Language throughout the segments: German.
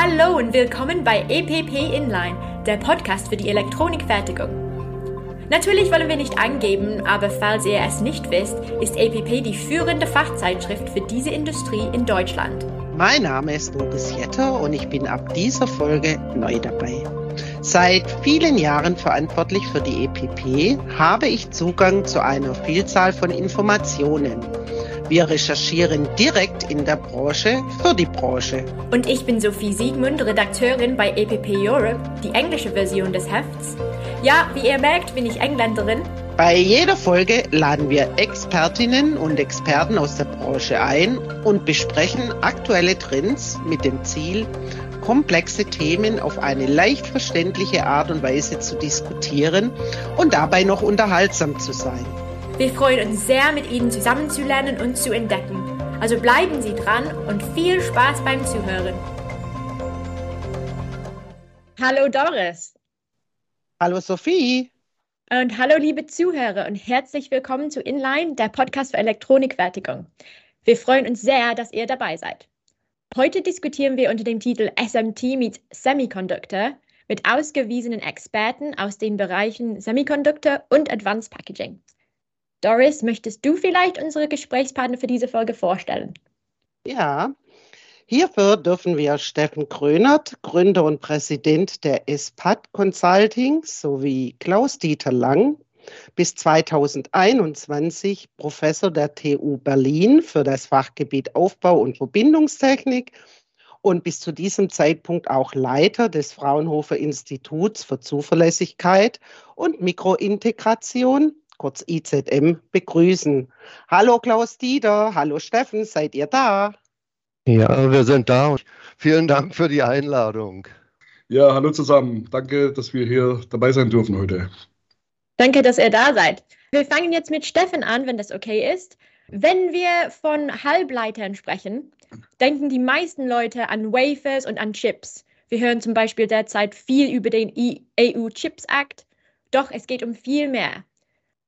Hallo und willkommen bei EPP Inline, der Podcast für die Elektronikfertigung. Natürlich wollen wir nicht angeben, aber falls ihr es nicht wisst, ist EPP die führende Fachzeitschrift für diese Industrie in Deutschland. Mein Name ist Doris Jetter und ich bin ab dieser Folge neu dabei. Seit vielen Jahren verantwortlich für die EPP habe ich Zugang zu einer Vielzahl von Informationen wir recherchieren direkt in der Branche für die Branche. Und ich bin Sophie Siegmund, Redakteurin bei EPP Europe, die englische Version des Hefts. Ja, wie ihr merkt, bin ich Engländerin. Bei jeder Folge laden wir Expertinnen und Experten aus der Branche ein und besprechen aktuelle Trends mit dem Ziel, komplexe Themen auf eine leicht verständliche Art und Weise zu diskutieren und dabei noch unterhaltsam zu sein. Wir freuen uns sehr, mit Ihnen zusammenzulernen und zu entdecken. Also bleiben Sie dran und viel Spaß beim Zuhören. Hallo Doris. Hallo Sophie. Und hallo liebe Zuhörer und herzlich willkommen zu Inline, der Podcast für Elektronikfertigung. Wir freuen uns sehr, dass ihr dabei seid. Heute diskutieren wir unter dem Titel SMT meets Semiconductor mit ausgewiesenen Experten aus den Bereichen Semiconductor und Advanced Packaging. Doris, möchtest du vielleicht unsere Gesprächspartner für diese Folge vorstellen? Ja, hierfür dürfen wir Steffen Krönert, Gründer und Präsident der ESPAD Consulting, sowie Klaus-Dieter Lang, bis 2021 Professor der TU Berlin für das Fachgebiet Aufbau und Verbindungstechnik und bis zu diesem Zeitpunkt auch Leiter des Fraunhofer Instituts für Zuverlässigkeit und Mikrointegration kurz IZM, begrüßen. Hallo Klaus Dieter, hallo Steffen, seid ihr da? Ja, wir sind da. Vielen Dank für die Einladung. Ja, hallo zusammen. Danke, dass wir hier dabei sein dürfen heute. Danke, dass ihr da seid. Wir fangen jetzt mit Steffen an, wenn das okay ist. Wenn wir von Halbleitern sprechen, denken die meisten Leute an Wafers und an Chips. Wir hören zum Beispiel derzeit viel über den EU Chips Act. Doch es geht um viel mehr.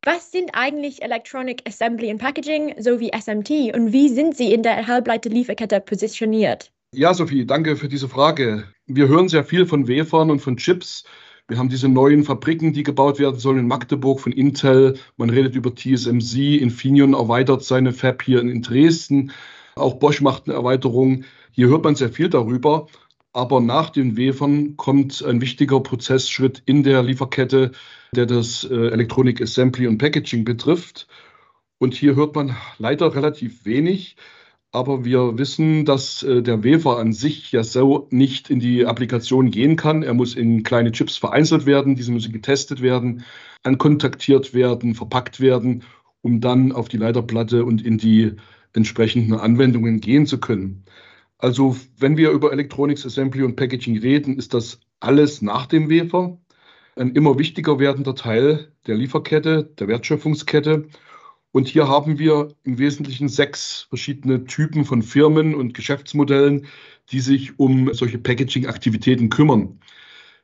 Was sind eigentlich Electronic Assembly and Packaging sowie SMT und wie sind sie in der Halbleiterlieferkette positioniert? Ja, Sophie, danke für diese Frage. Wir hören sehr viel von Wafern und von Chips. Wir haben diese neuen Fabriken, die gebaut werden sollen in Magdeburg von Intel. Man redet über TSMC. Infineon erweitert seine Fab hier in Dresden. Auch Bosch macht eine Erweiterung. Hier hört man sehr viel darüber. Aber nach den Wafern kommt ein wichtiger Prozessschritt in der Lieferkette, der das äh, Electronic Assembly und Packaging betrifft. Und hier hört man leider relativ wenig. Aber wir wissen, dass äh, der Wafer an sich ja so nicht in die Applikation gehen kann. Er muss in kleine Chips vereinzelt werden, diese müssen getestet werden, ankontaktiert werden, verpackt werden, um dann auf die Leiterplatte und in die entsprechenden Anwendungen gehen zu können. Also wenn wir über Electronics Assembly und Packaging reden, ist das alles nach dem Wafer ein immer wichtiger werdender Teil der Lieferkette, der Wertschöpfungskette. Und hier haben wir im Wesentlichen sechs verschiedene Typen von Firmen und Geschäftsmodellen, die sich um solche Packaging-Aktivitäten kümmern.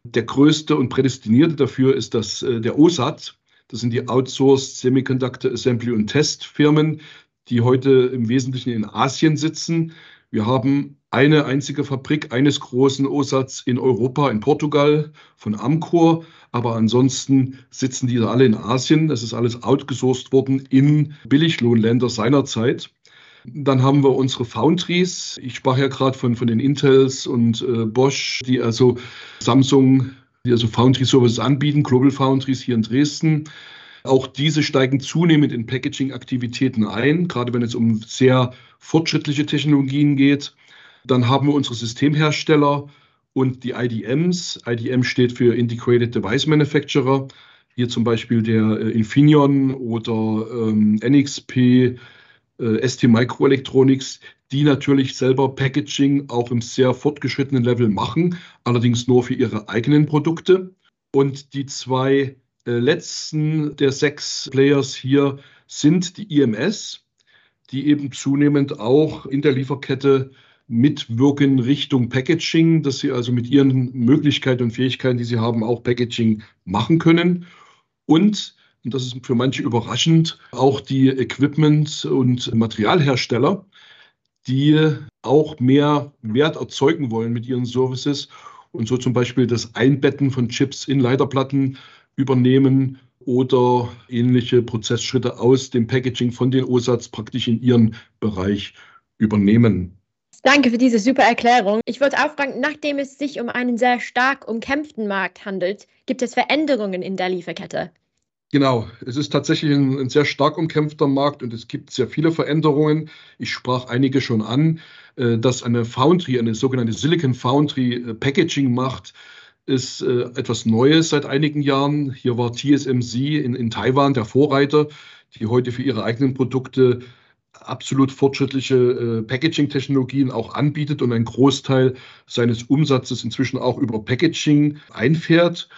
Der größte und prädestinierte dafür ist das, äh, der OSAT. Das sind die Outsourced Semiconductor Assembly und Test Firmen, die heute im Wesentlichen in Asien sitzen. Wir haben eine einzige Fabrik eines großen OSATs in Europa, in Portugal, von Amcor. Aber ansonsten sitzen die alle in Asien. Das ist alles outgesourced worden in Billiglohnländer seinerzeit. Dann haben wir unsere Foundries. Ich sprach ja gerade von, von den Intels und äh, Bosch, die also Samsung, die also Foundry Services anbieten, Global Foundries hier in Dresden. Auch diese steigen zunehmend in Packaging-Aktivitäten ein, gerade wenn es um sehr fortschrittliche Technologien geht. Dann haben wir unsere Systemhersteller und die IDMs. IDM steht für Integrated Device Manufacturer. Hier zum Beispiel der äh, Infineon oder ähm, NXP, äh, ST Microelectronics, die natürlich selber Packaging auch im sehr fortgeschrittenen Level machen, allerdings nur für ihre eigenen Produkte. Und die zwei äh, letzten der sechs Players hier sind die IMS, die eben zunehmend auch in der Lieferkette mitwirken Richtung Packaging, dass sie also mit ihren Möglichkeiten und Fähigkeiten, die sie haben, auch Packaging machen können. Und, und das ist für manche überraschend, auch die Equipment- und Materialhersteller, die auch mehr Wert erzeugen wollen mit ihren Services und so zum Beispiel das Einbetten von Chips in Leiterplatten übernehmen oder ähnliche Prozessschritte aus dem Packaging von den OSATs praktisch in ihren Bereich übernehmen. Danke für diese super Erklärung. Ich wollte auch fragen, nachdem es sich um einen sehr stark umkämpften Markt handelt, gibt es Veränderungen in der Lieferkette? Genau, es ist tatsächlich ein, ein, sehr stark umkämpfter Markt und es gibt sehr viele Veränderungen. Ich sprach einige schon an, äh, dass eine Foundry, eine sogenannte Silicon Foundry äh, Packaging macht, ist äh, etwas Neues seit einigen Jahren. Hier war TSMC in, in Taiwan der Vorreiter, die heute für ihre eigenen Produkte absolut fortschrittliche äh, Packaging-Technologien auch anbietet und einen Großteil seines Umsatzes inzwischen auch über Packaging einfährt.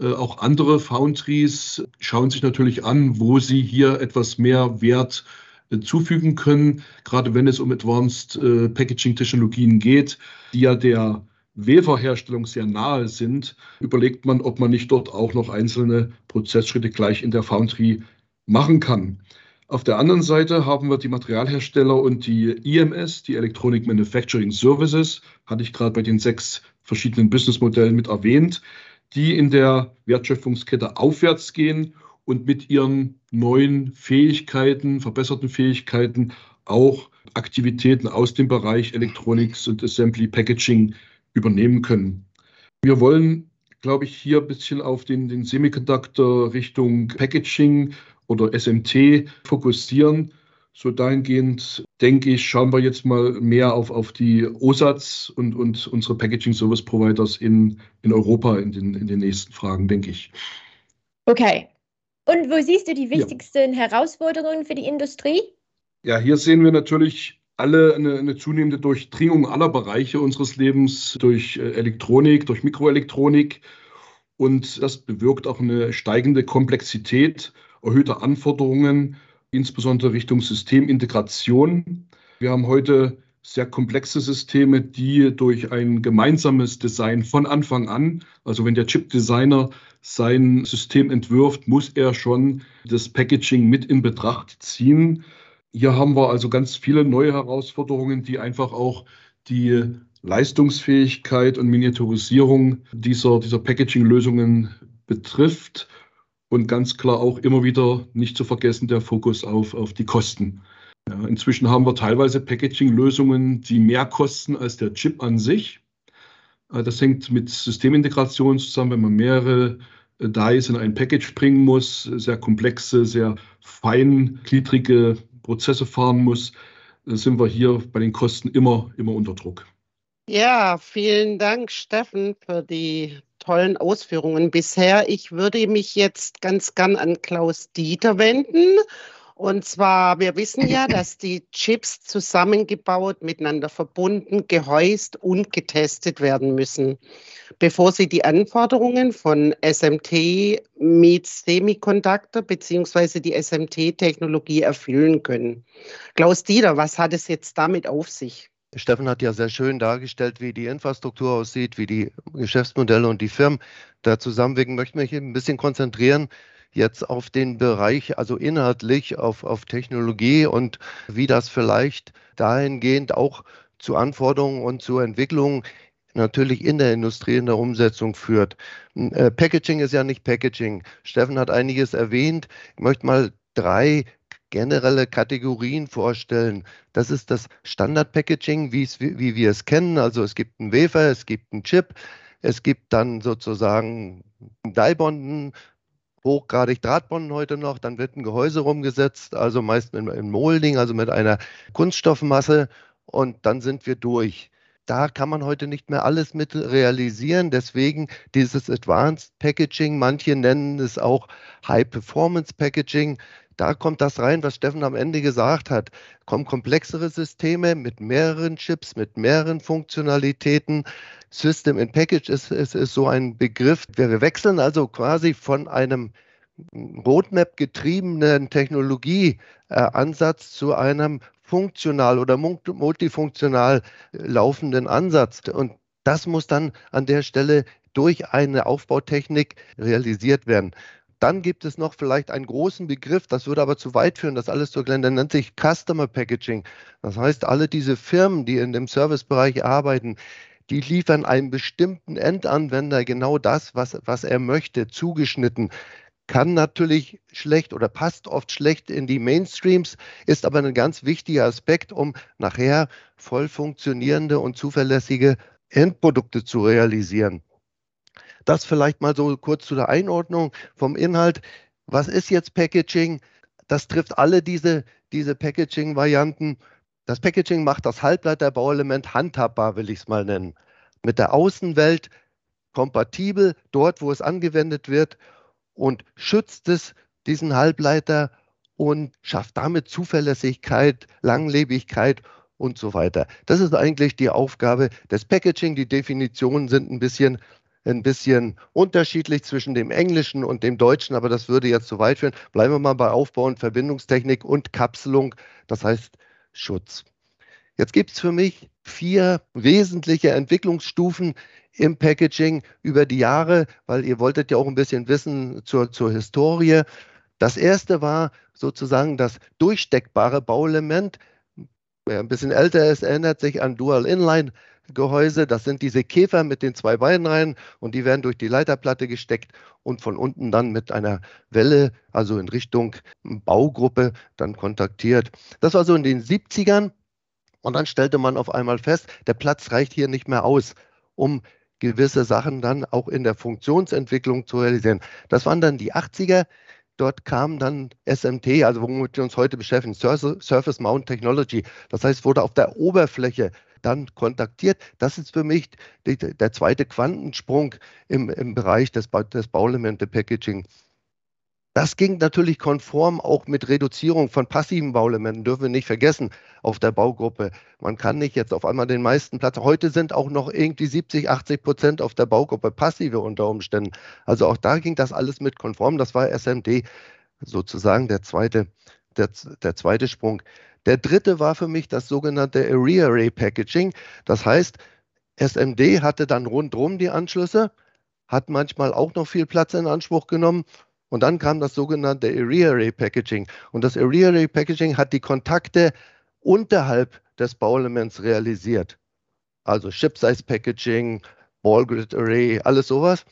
Äh, auch andere Foundries schauen sich natürlich an, wo sie hier etwas mehr Wert äh, zufügen können, gerade wenn es um Advanced äh, Packaging-Technologien geht, die ja der Waferherstellung sehr nahe sind, überlegt man, ob man nicht dort auch noch einzelne Prozessschritte gleich in der Foundry machen kann. Auf der anderen Seite haben wir die Materialhersteller und die EMS, die Electronic Manufacturing Services, hatte ich gerade bei den sechs verschiedenen Businessmodellen mit erwähnt, die in der Wertschöpfungskette aufwärts gehen und mit ihren neuen Fähigkeiten, verbesserten Fähigkeiten auch Aktivitäten aus dem Bereich Electronics und Assembly Packaging übernehmen können. Wir wollen, glaube ich, hier ein bisschen auf den, den Semiconductor Richtung Packaging oder SMT fokussieren. So dahingehend denke ich, schauen wir jetzt mal mehr auf, auf die OSATs und, und unsere Packaging Service Providers in, in Europa in den, in den nächsten Fragen, denke ich. Okay. Und wo siehst du die wichtigsten ja. Herausforderungen für die Industrie? Ja, hier sehen wir natürlich alle eine, eine, zunehmende Durchdringung aller Bereiche unseres Lebens durch äh, Elektronik, durch Mikroelektronik. Und das bewirkt auch eine steigende Komplexität erhöhte Anforderungen, insbesondere Richtung Systemintegration. Wir haben heute sehr komplexe Systeme, die durch ein gemeinsames Design von Anfang an, also wenn der Chip-Designer sein System entwirft, muss er schon das Packaging mit in Betracht ziehen. Hier haben wir also ganz viele neue Herausforderungen, die einfach auch die Leistungsfähigkeit und Miniaturisierung dieser, dieser Packaging-Lösungen betrifft und ganz klar auch immer wieder nicht zu vergessen der Fokus auf, auf die Kosten. Ja, inzwischen haben wir teilweise Packaging-Lösungen, die mehr kosten als der Chip an sich. Äh, das hängt mit Systemintegration zusammen, wenn man mehrere äh, Dies in ein Package bringen muss, sehr komplexe, sehr feingliedrige Prozesse fahren muss, äh, sind wir hier bei den Kosten immer, immer unter Druck. Ja, vielen Dank, Steffen, für die tollen Ausführungen bisher. Ich würde mich jetzt ganz gern an Klaus Dieter wenden. Und zwar, wir wissen ja, dass die Chips zusammengebaut, miteinander verbunden, gehäust und getestet werden müssen, bevor sie die Anforderungen von SMT mit Semiconductor bzw. die SMT-Technologie erfüllen können. Klaus Dieter, was hat es jetzt damit auf sich? Steffen hat ja sehr schön dargestellt, wie die Infrastruktur aussieht, wie die Geschäftsmodelle und die Firmen da zusammenwirken. Ich möchte mich ein bisschen konzentrieren jetzt auf den Bereich, also inhaltlich auf, auf Technologie und wie das vielleicht dahingehend auch zu Anforderungen und zu Entwicklungen natürlich in der Industrie, in der Umsetzung führt. Äh, Packaging ist ja nicht Packaging. Steffen hat einiges erwähnt. Ich möchte mal drei generelle Kategorien vorstellen. Das ist das Standard-Packaging, wie, wir es kennen. Also es gibt einen Wafer, es gibt einen Chip, es gibt dann sozusagen Dye-Bonden, hochgradig Drahtbonden heute noch, dann wird ein Gehäuse rumgesetzt, also meist in, in Molding, also mit einer Kunststoffmasse und dann sind wir durch. Da kann man heute nicht mehr alles mit realisieren. Deswegen dieses Advanced Packaging, manche nennen es auch High Performance Packaging da kommt das rein, was Steffen am Ende gesagt hat. Kommen komplexere Systeme mit mehreren Chips, mit mehreren Funktionalitäten. System in Package ist, ist, ist so ein Begriff. Wir wechseln also quasi von einem Roadmap getriebenen Technologieansatz zu einem funktional oder multifunktional laufenden Ansatz. Und das muss dann an der Stelle durch eine Aufbautechnik realisiert werden. Dann gibt es noch vielleicht einen großen Begriff, das würde aber zu weit führen, das alles zu erklären, der nennt sich Customer Packaging. Das heißt, alle diese Firmen, die in dem Servicebereich arbeiten, die liefern einem bestimmten Endanwender genau das, was, was er möchte, zugeschnitten. Kann natürlich schlecht oder passt oft schlecht in die Mainstreams, ist aber ein ganz wichtiger Aspekt, um nachher voll funktionierende und zuverlässige Endprodukte zu realisieren. Das vielleicht mal so kurz zu der Einordnung vom Inhalt. Was ist jetzt Packaging? Das trifft alle diese, diese Packaging-Varianten. Das Packaging macht das Halbleiterbauelement handhabbar, will ich es mal nennen. Mit der Außenwelt kompatibel, dort, wo es angewendet wird und schützt es, diesen Halbleiter und schafft damit Zuverlässigkeit, Langlebigkeit und so weiter. Das ist eigentlich die Aufgabe des Packaging. Die Definitionen sind ein bisschen ein bisschen unterschiedlich zwischen dem Englischen und dem Deutschen, aber das würde jetzt zu weit führen. Bleiben wir mal bei Aufbau und Verbindungstechnik und Kapselung, das heißt Schutz. Jetzt gibt es für mich vier wesentliche Entwicklungsstufen im Packaging über die Jahre, weil ihr wolltet ja auch ein bisschen wissen zur, zur Historie. Das erste war sozusagen das durchsteckbare Bauelement. Wer ein bisschen älter ist, erinnert sich an Dual Inline Gehäuse. Das sind diese Käfer mit den zwei Beinen rein und die werden durch die Leiterplatte gesteckt und von unten dann mit einer Welle, also in Richtung Baugruppe, dann kontaktiert. Das war so in den 70ern und dann stellte man auf einmal fest, der Platz reicht hier nicht mehr aus, um gewisse Sachen dann auch in der Funktionsentwicklung zu realisieren. Das waren dann die 80er. Dort kam dann SMT, also womit wir uns heute beschäftigen, Surface Mount Technology. Das heißt, wurde auf der Oberfläche dann kontaktiert. Das ist für mich die, der zweite Quantensprung im, im Bereich des, des Bauelemente-Packaging. Das ging natürlich konform auch mit Reduzierung von passiven Bauelementen, dürfen wir nicht vergessen, auf der Baugruppe. Man kann nicht jetzt auf einmal den meisten Platz. Heute sind auch noch irgendwie 70, 80 Prozent auf der Baugruppe passive unter Umständen. Also auch da ging das alles mit konform. Das war SMD sozusagen der zweite, der, der zweite Sprung. Der dritte war für mich das sogenannte Array Array Packaging. Das heißt, SMD hatte dann rundherum die Anschlüsse, hat manchmal auch noch viel Platz in Anspruch genommen und dann kam das sogenannte Area Array Packaging. Und das Area Array Packaging hat die Kontakte unterhalb des Bauelements realisiert. Also Chip Size Packaging, Ball Grid Array, alles sowas.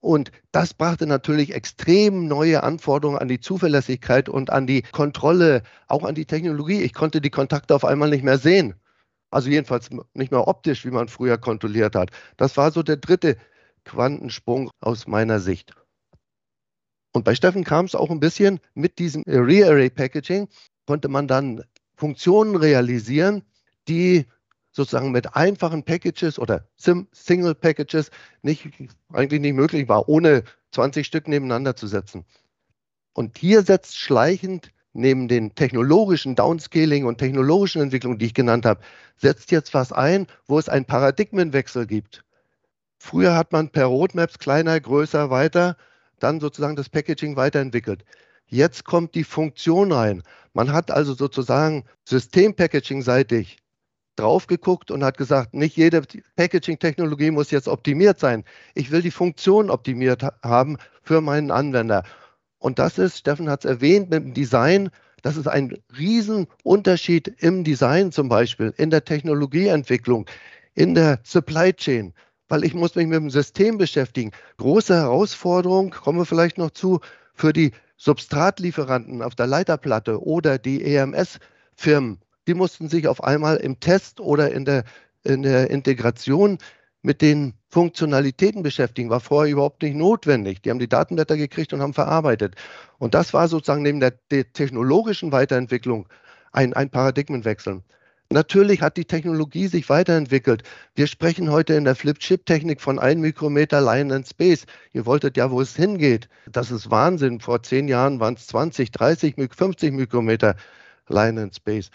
Und das brachte natürlich extrem neue Anforderungen an die Zuverlässigkeit und an die Kontrolle, auch an die Technologie. Ich konnte die Kontakte auf einmal nicht mehr sehen. Also jedenfalls nicht mehr optisch, wie man früher kontrolliert hat. Das war so der dritte Quantensprung aus meiner Sicht. Und bei Steffen kam es auch ein bisschen mit diesem Re-Array Packaging, konnte man dann Funktionen realisieren, die sozusagen mit einfachen Packages oder Single Packages nicht, eigentlich nicht möglich war, ohne 20 Stück nebeneinander zu setzen. Und hier setzt schleichend neben den technologischen Downscaling und technologischen Entwicklungen, die ich genannt habe, setzt jetzt was ein, wo es einen Paradigmenwechsel gibt. Früher hat man per Roadmaps kleiner, größer, weiter dann sozusagen das Packaging weiterentwickelt. Jetzt kommt die Funktion rein. Man hat also sozusagen System-Packaging-seitig drauf geguckt und hat gesagt, nicht jede Packaging-Technologie muss jetzt optimiert sein. Ich will die Funktion optimiert haben für meinen Anwender. Und das ist, Steffen hat es erwähnt, mit dem Design, das ist ein Riesenunterschied im Design zum Beispiel, in der Technologieentwicklung, in der Supply Chain weil ich muss mich mit dem System beschäftigen. Große Herausforderung, kommen wir vielleicht noch zu, für die Substratlieferanten auf der Leiterplatte oder die EMS-Firmen. Die mussten sich auf einmal im Test oder in der, in der Integration mit den Funktionalitäten beschäftigen, war vorher überhaupt nicht notwendig. Die haben die Datenblätter gekriegt und haben verarbeitet. Und das war sozusagen neben der, der technologischen Weiterentwicklung ein, ein Paradigmenwechsel. Natürlich hat die Technologie sich weiterentwickelt. Wir sprechen heute in der Flip-Chip-Technik von 1 Mikrometer Line in Space. Ihr wolltet ja, wo es hingeht. Das ist Wahnsinn. Vor zehn Jahren waren es 20, 30, 50 Mikrometer Line in Space.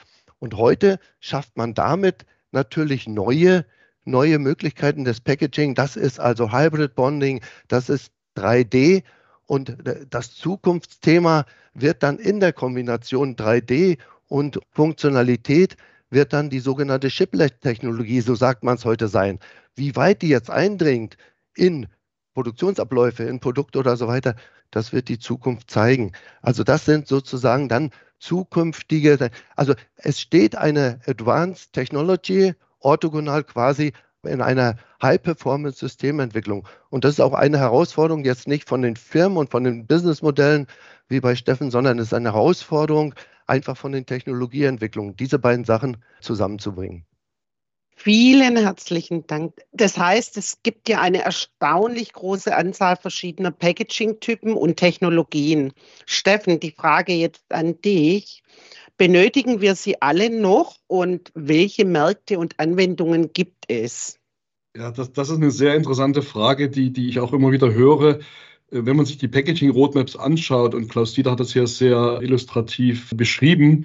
Und heute schafft man damit natürlich neue, neue Möglichkeiten des Packaging. Das ist also Hybrid Bonding, das ist 3D. Und das Zukunftsthema wird dann in der Kombination 3D und Funktionalität wird dann die sogenannte Chiplet-Technologie, so sagt man es heute sein. Wie weit die jetzt eindringt in Produktionsabläufe, in Produkte oder so weiter, Das wird die Zukunft zeigen. Also das sind sozusagen dann zukünftige, also es steht eine Advanced Technology orthogonal quasi in einer High-Performance-Systementwicklung. Und das ist auch eine Herausforderung jetzt nicht von den Firmen und von den Businessmodellen wie bei Steffen, sondern es ist eine Herausforderung einfach von den Technologieentwicklungen, diese beiden Sachen zusammenzubringen. Vielen herzlichen Dank. Das heißt, es gibt ja eine erstaunlich große Anzahl verschiedener Packaging-Typen und Technologien. Steffen, die Frage jetzt an dich. Benötigen wir sie alle noch und welche Märkte und Anwendungen gibt es? Ja, das, das ist eine sehr interessante Frage, die, die ich auch immer wieder höre. Wenn man sich die Packaging-Roadmaps anschaut, und Klaus Dieter hat das ja sehr illustrativ beschrieben,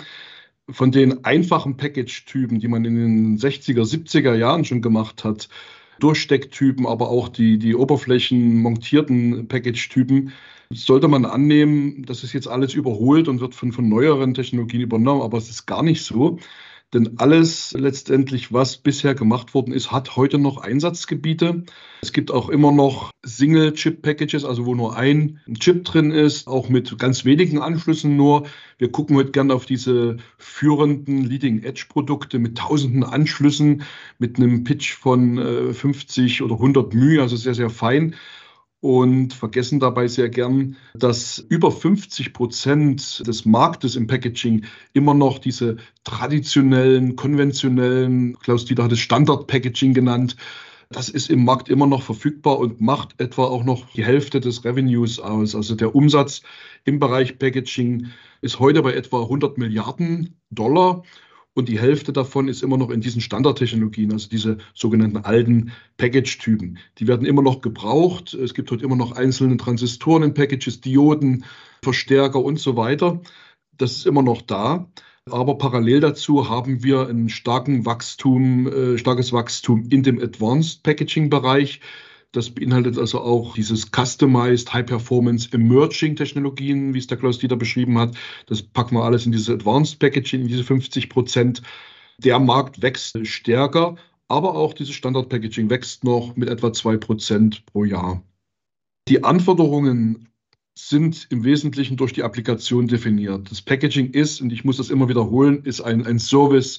von den einfachen Package-Typen, die man in den 60er, 70er Jahren schon gemacht hat, Durchstecktypen, aber auch die, die oberflächenmontierten Package-Typen, sollte man annehmen, das ist jetzt alles überholt und wird von, von neueren Technologien übernommen, aber es ist gar nicht so. Denn alles letztendlich, was bisher gemacht worden ist, hat heute noch Einsatzgebiete. Es gibt auch immer noch Single-Chip-Packages, also wo nur ein Chip drin ist, auch mit ganz wenigen Anschlüssen nur. Wir gucken heute gerne auf diese führenden Leading-Edge-Produkte mit tausenden Anschlüssen, mit einem Pitch von 50 äh, oder 100 μ, also sehr, sehr fein und vergessen dabei sehr gern, dass über 50 Prozent des Marktes im Packaging immer noch diese traditionellen, konventionellen, Klaus Dieter hat es Standard-Packaging genannt, das ist im Markt immer noch verfügbar und macht etwa auch noch die Hälfte des Revenues aus. Also der Umsatz im Bereich Packaging ist heute bei etwa 100 Milliarden Dollar und die Hälfte davon ist immer noch in diesen Standardtechnologien, also diese sogenannten alten Package-Typen. Die werden immer noch gebraucht. Es gibt heute immer noch einzelne Transistoren in Packages, Dioden, Verstärker und so weiter. Das ist immer noch da. Aber parallel dazu haben wir ein starken Wachstum, äh, starkes Wachstum in dem Advanced Packaging Bereich. Das beinhaltet also auch dieses Customized High Performance Emerging Technologien, wie es der Klaus Dieter beschrieben hat. Das packen wir alles in dieses Advanced Packaging, in diese 50 Prozent. Der Markt wächst stärker, aber auch dieses Standard Packaging wächst noch mit etwa zwei Prozent pro Jahr. Die Anforderungen sind im Wesentlichen durch die Applikation definiert. Das Packaging ist, und ich muss das immer wiederholen, ist ein, ein Service,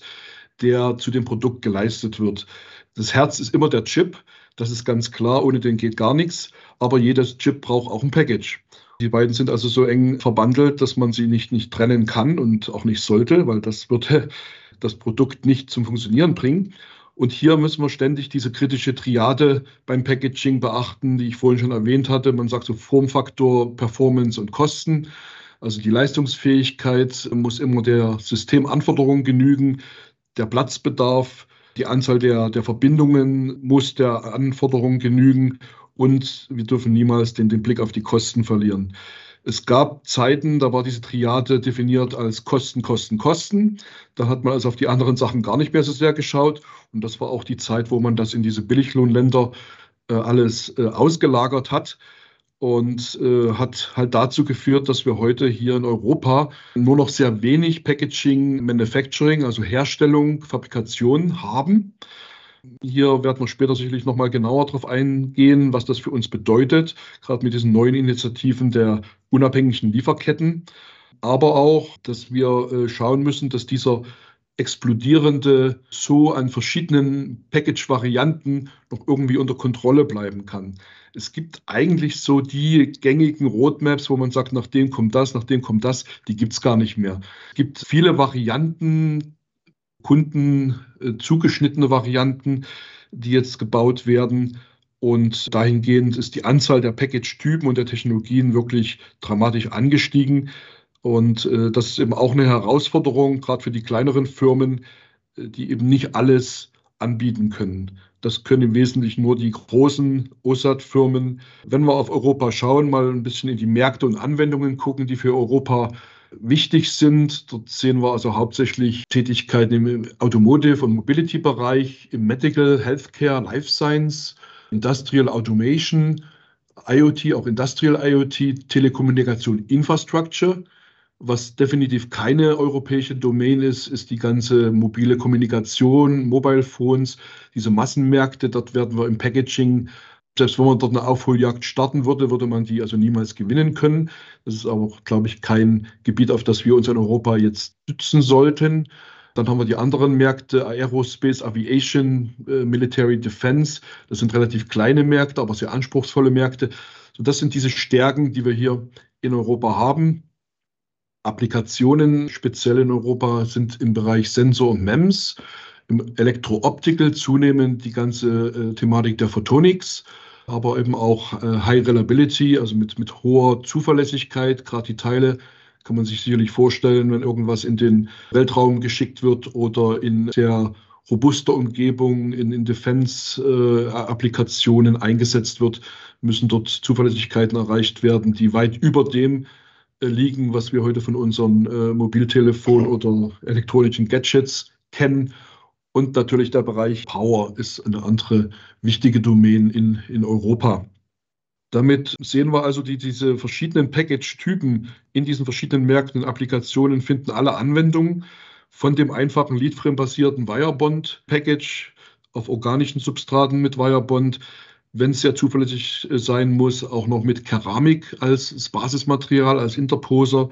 der zu dem Produkt geleistet wird. Das Herz ist immer der Chip. Das ist ganz klar, ohne den geht gar nichts. Aber jedes Chip braucht auch ein Package. Die beiden sind also so eng verbandelt, dass man sie nicht, nicht trennen kann und auch nicht sollte, weil das würde das Produkt nicht zum Funktionieren bringen. Und hier müssen wir ständig diese kritische Triade beim Packaging beachten, die ich vorhin schon erwähnt hatte. Man sagt so Formfaktor, Performance und Kosten. Also die Leistungsfähigkeit muss immer der Systemanforderung genügen, der Platzbedarf die Anzahl der, der Verbindungen muss der Anforderung genügen und wir dürfen niemals den, den Blick auf die Kosten verlieren. Es gab Zeiten, da war diese Triade definiert als Kosten, Kosten, Kosten. Da hat man also auf die anderen Sachen gar nicht mehr so sehr geschaut. Und das war auch die Zeit, wo man das in diese Billiglohnländer äh, alles äh, ausgelagert hat und äh, hat halt dazu geführt, dass wir heute hier in Europa nur noch sehr wenig Packaging, Manufacturing, also Herstellung, Fabrikation haben. Hier werden wir später sicherlich nochmal genauer darauf eingehen, was das für uns bedeutet, gerade mit diesen neuen Initiativen der unabhängigen Lieferketten. Aber auch, dass wir äh, schauen müssen, dass dieser explodierende so an verschiedenen Package-Varianten noch irgendwie unter Kontrolle bleiben kann. Es gibt eigentlich so die gängigen Roadmaps, wo man sagt, nach dem kommt das, nach dem kommt das, die gibt es gar nicht mehr. Es gibt viele Varianten, Kunden äh, zugeschnittene Varianten, die jetzt gebaut werden. Und dahingehend ist die Anzahl der Package-Typen und der Technologien wirklich dramatisch angestiegen. Und äh, das ist eben auch eine Herausforderung, gerade für die kleineren Firmen, äh, die eben nicht alles anbieten können. Das können im Wesentlichen nur die großen OSAT-Firmen. Wenn wir auf Europa schauen, mal ein bisschen in die Märkte und Anwendungen gucken, die für Europa wichtig sind. Dort sehen wir also hauptsächlich Tätigkeiten im Automotive- und Mobility-Bereich, im Medical, Healthcare, Life Science, Industrial Automation, IoT, auch Industrial IoT, Telekommunikation, Infrastructure. Was definitiv keine europäische Domain ist, ist die ganze mobile Kommunikation, Mobile Phones, diese Massenmärkte. Dort werden wir im Packaging Selbst wenn man dort eine Aufholjagd starten würde, würde man die also niemals gewinnen können. Das ist aber, glaube ich, kein Gebiet, auf das wir uns in Europa jetzt stützen sollten. Dann haben wir die anderen Märkte, Aerospace, Aviation, äh, Military Defense. Das sind relativ kleine Märkte, aber sehr anspruchsvolle Märkte. So, das sind diese Stärken, die wir hier in Europa haben. Applikationen speziell in Europa sind im Bereich Sensor und MEMS, im Elektro-Optical zunehmend die ganze äh, Thematik der Photonics, aber eben auch äh, High Reliability, also mit, mit hoher Zuverlässigkeit, gerade die Teile kann man sich sicherlich vorstellen, wenn irgendwas in den Weltraum geschickt wird oder in sehr robuster Umgebung, in, in Defense-Applikationen äh, eingesetzt wird, müssen dort Zuverlässigkeiten erreicht werden, die weit über dem liegen, was wir heute von unseren äh, Mobiltelefon oder elektronischen Gadgets kennen. Und natürlich der Bereich Power ist eine andere wichtige Domain in, in Europa. Damit sehen wir also, die, diese verschiedenen Package-Typen in diesen verschiedenen Märkten und Applikationen finden alle Anwendungen von dem einfachen Leadframe-basierten Wirebond-Package auf organischen Substraten mit Wirebond, wenn es sehr zuverlässig äh, sein muss, auch noch mit Keramik als Basismaterial, als Interposer.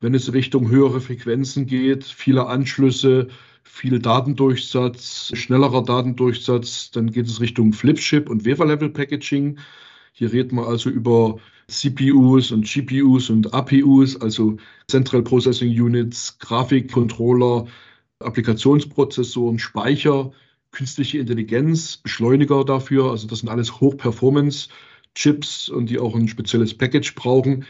Wenn es Richtung höhere Frequenzen geht, viele Anschlüsse, viel Datendurchsatz, schnellerer Datendurchsatz, dann geht es Richtung Flipchip und Wafer-Level-Packaging. Hier reden wir also über CPUs und GPUs und APUs, also Central Processing Units, Grafikcontroller, Applikationsprozessoren, Speicher, künstliche Intelligenz, Beschleuniger dafür. Also das sind alles Hochperformance-Chips und die auch ein spezielles Package brauchen.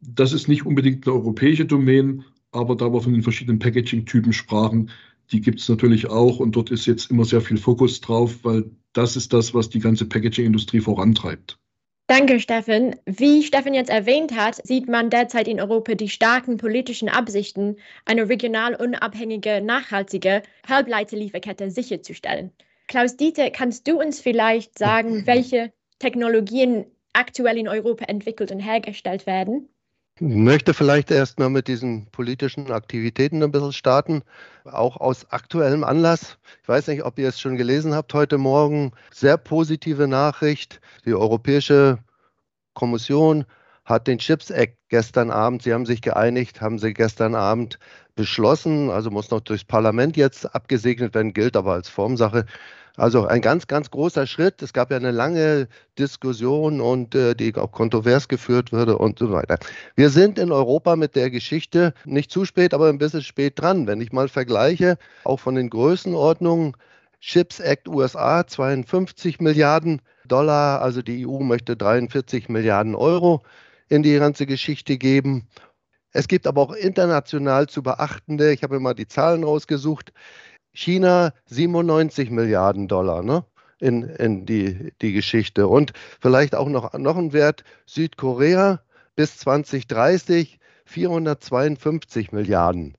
Das ist nicht unbedingt eine europäische Domain, aber da wir von den verschiedenen Packaging-Typen sprachen, die gibt es natürlich auch und dort ist jetzt immer sehr viel Fokus drauf, weil das ist das, was die ganze Packaging-Industrie vorantreibt. Danke, Steffen. Wie Steffen jetzt erwähnt hat, sieht man derzeit in Europa die starken politischen Absichten, eine regional unabhängige, nachhaltige Halbleiterlieferkette sicherzustellen. Klaus Dieter, kannst du uns vielleicht sagen, welche Technologien aktuell in Europa entwickelt und hergestellt werden? Ich möchte vielleicht erst mal mit diesen politischen Aktivitäten ein bisschen starten, auch aus aktuellem Anlass. Ich weiß nicht, ob ihr es schon gelesen habt heute Morgen. Sehr positive Nachricht. Die Europäische Kommission hat den Chips Act gestern Abend, sie haben sich geeinigt, haben sie gestern Abend beschlossen, also muss noch durchs Parlament jetzt abgesegnet werden, gilt aber als Formsache. Also ein ganz, ganz großer Schritt. Es gab ja eine lange Diskussion und äh, die auch kontrovers geführt wurde und so weiter. Wir sind in Europa mit der Geschichte nicht zu spät, aber ein bisschen spät dran. Wenn ich mal vergleiche, auch von den Größenordnungen, Chips Act USA 52 Milliarden Dollar, also die EU möchte 43 Milliarden Euro in die ganze Geschichte geben. Es gibt aber auch international zu beachtende, ich habe mir mal die Zahlen rausgesucht, China 97 Milliarden Dollar ne? in, in die, die Geschichte. Und vielleicht auch noch, noch ein Wert, Südkorea bis 2030 452 Milliarden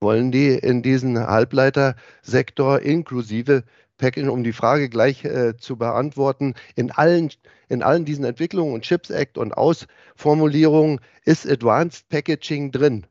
wollen die in diesen Halbleitersektor inklusive Packaging, um die Frage gleich äh, zu beantworten, in allen, in allen diesen Entwicklungen und Chips Act und Ausformulierungen ist Advanced Packaging drin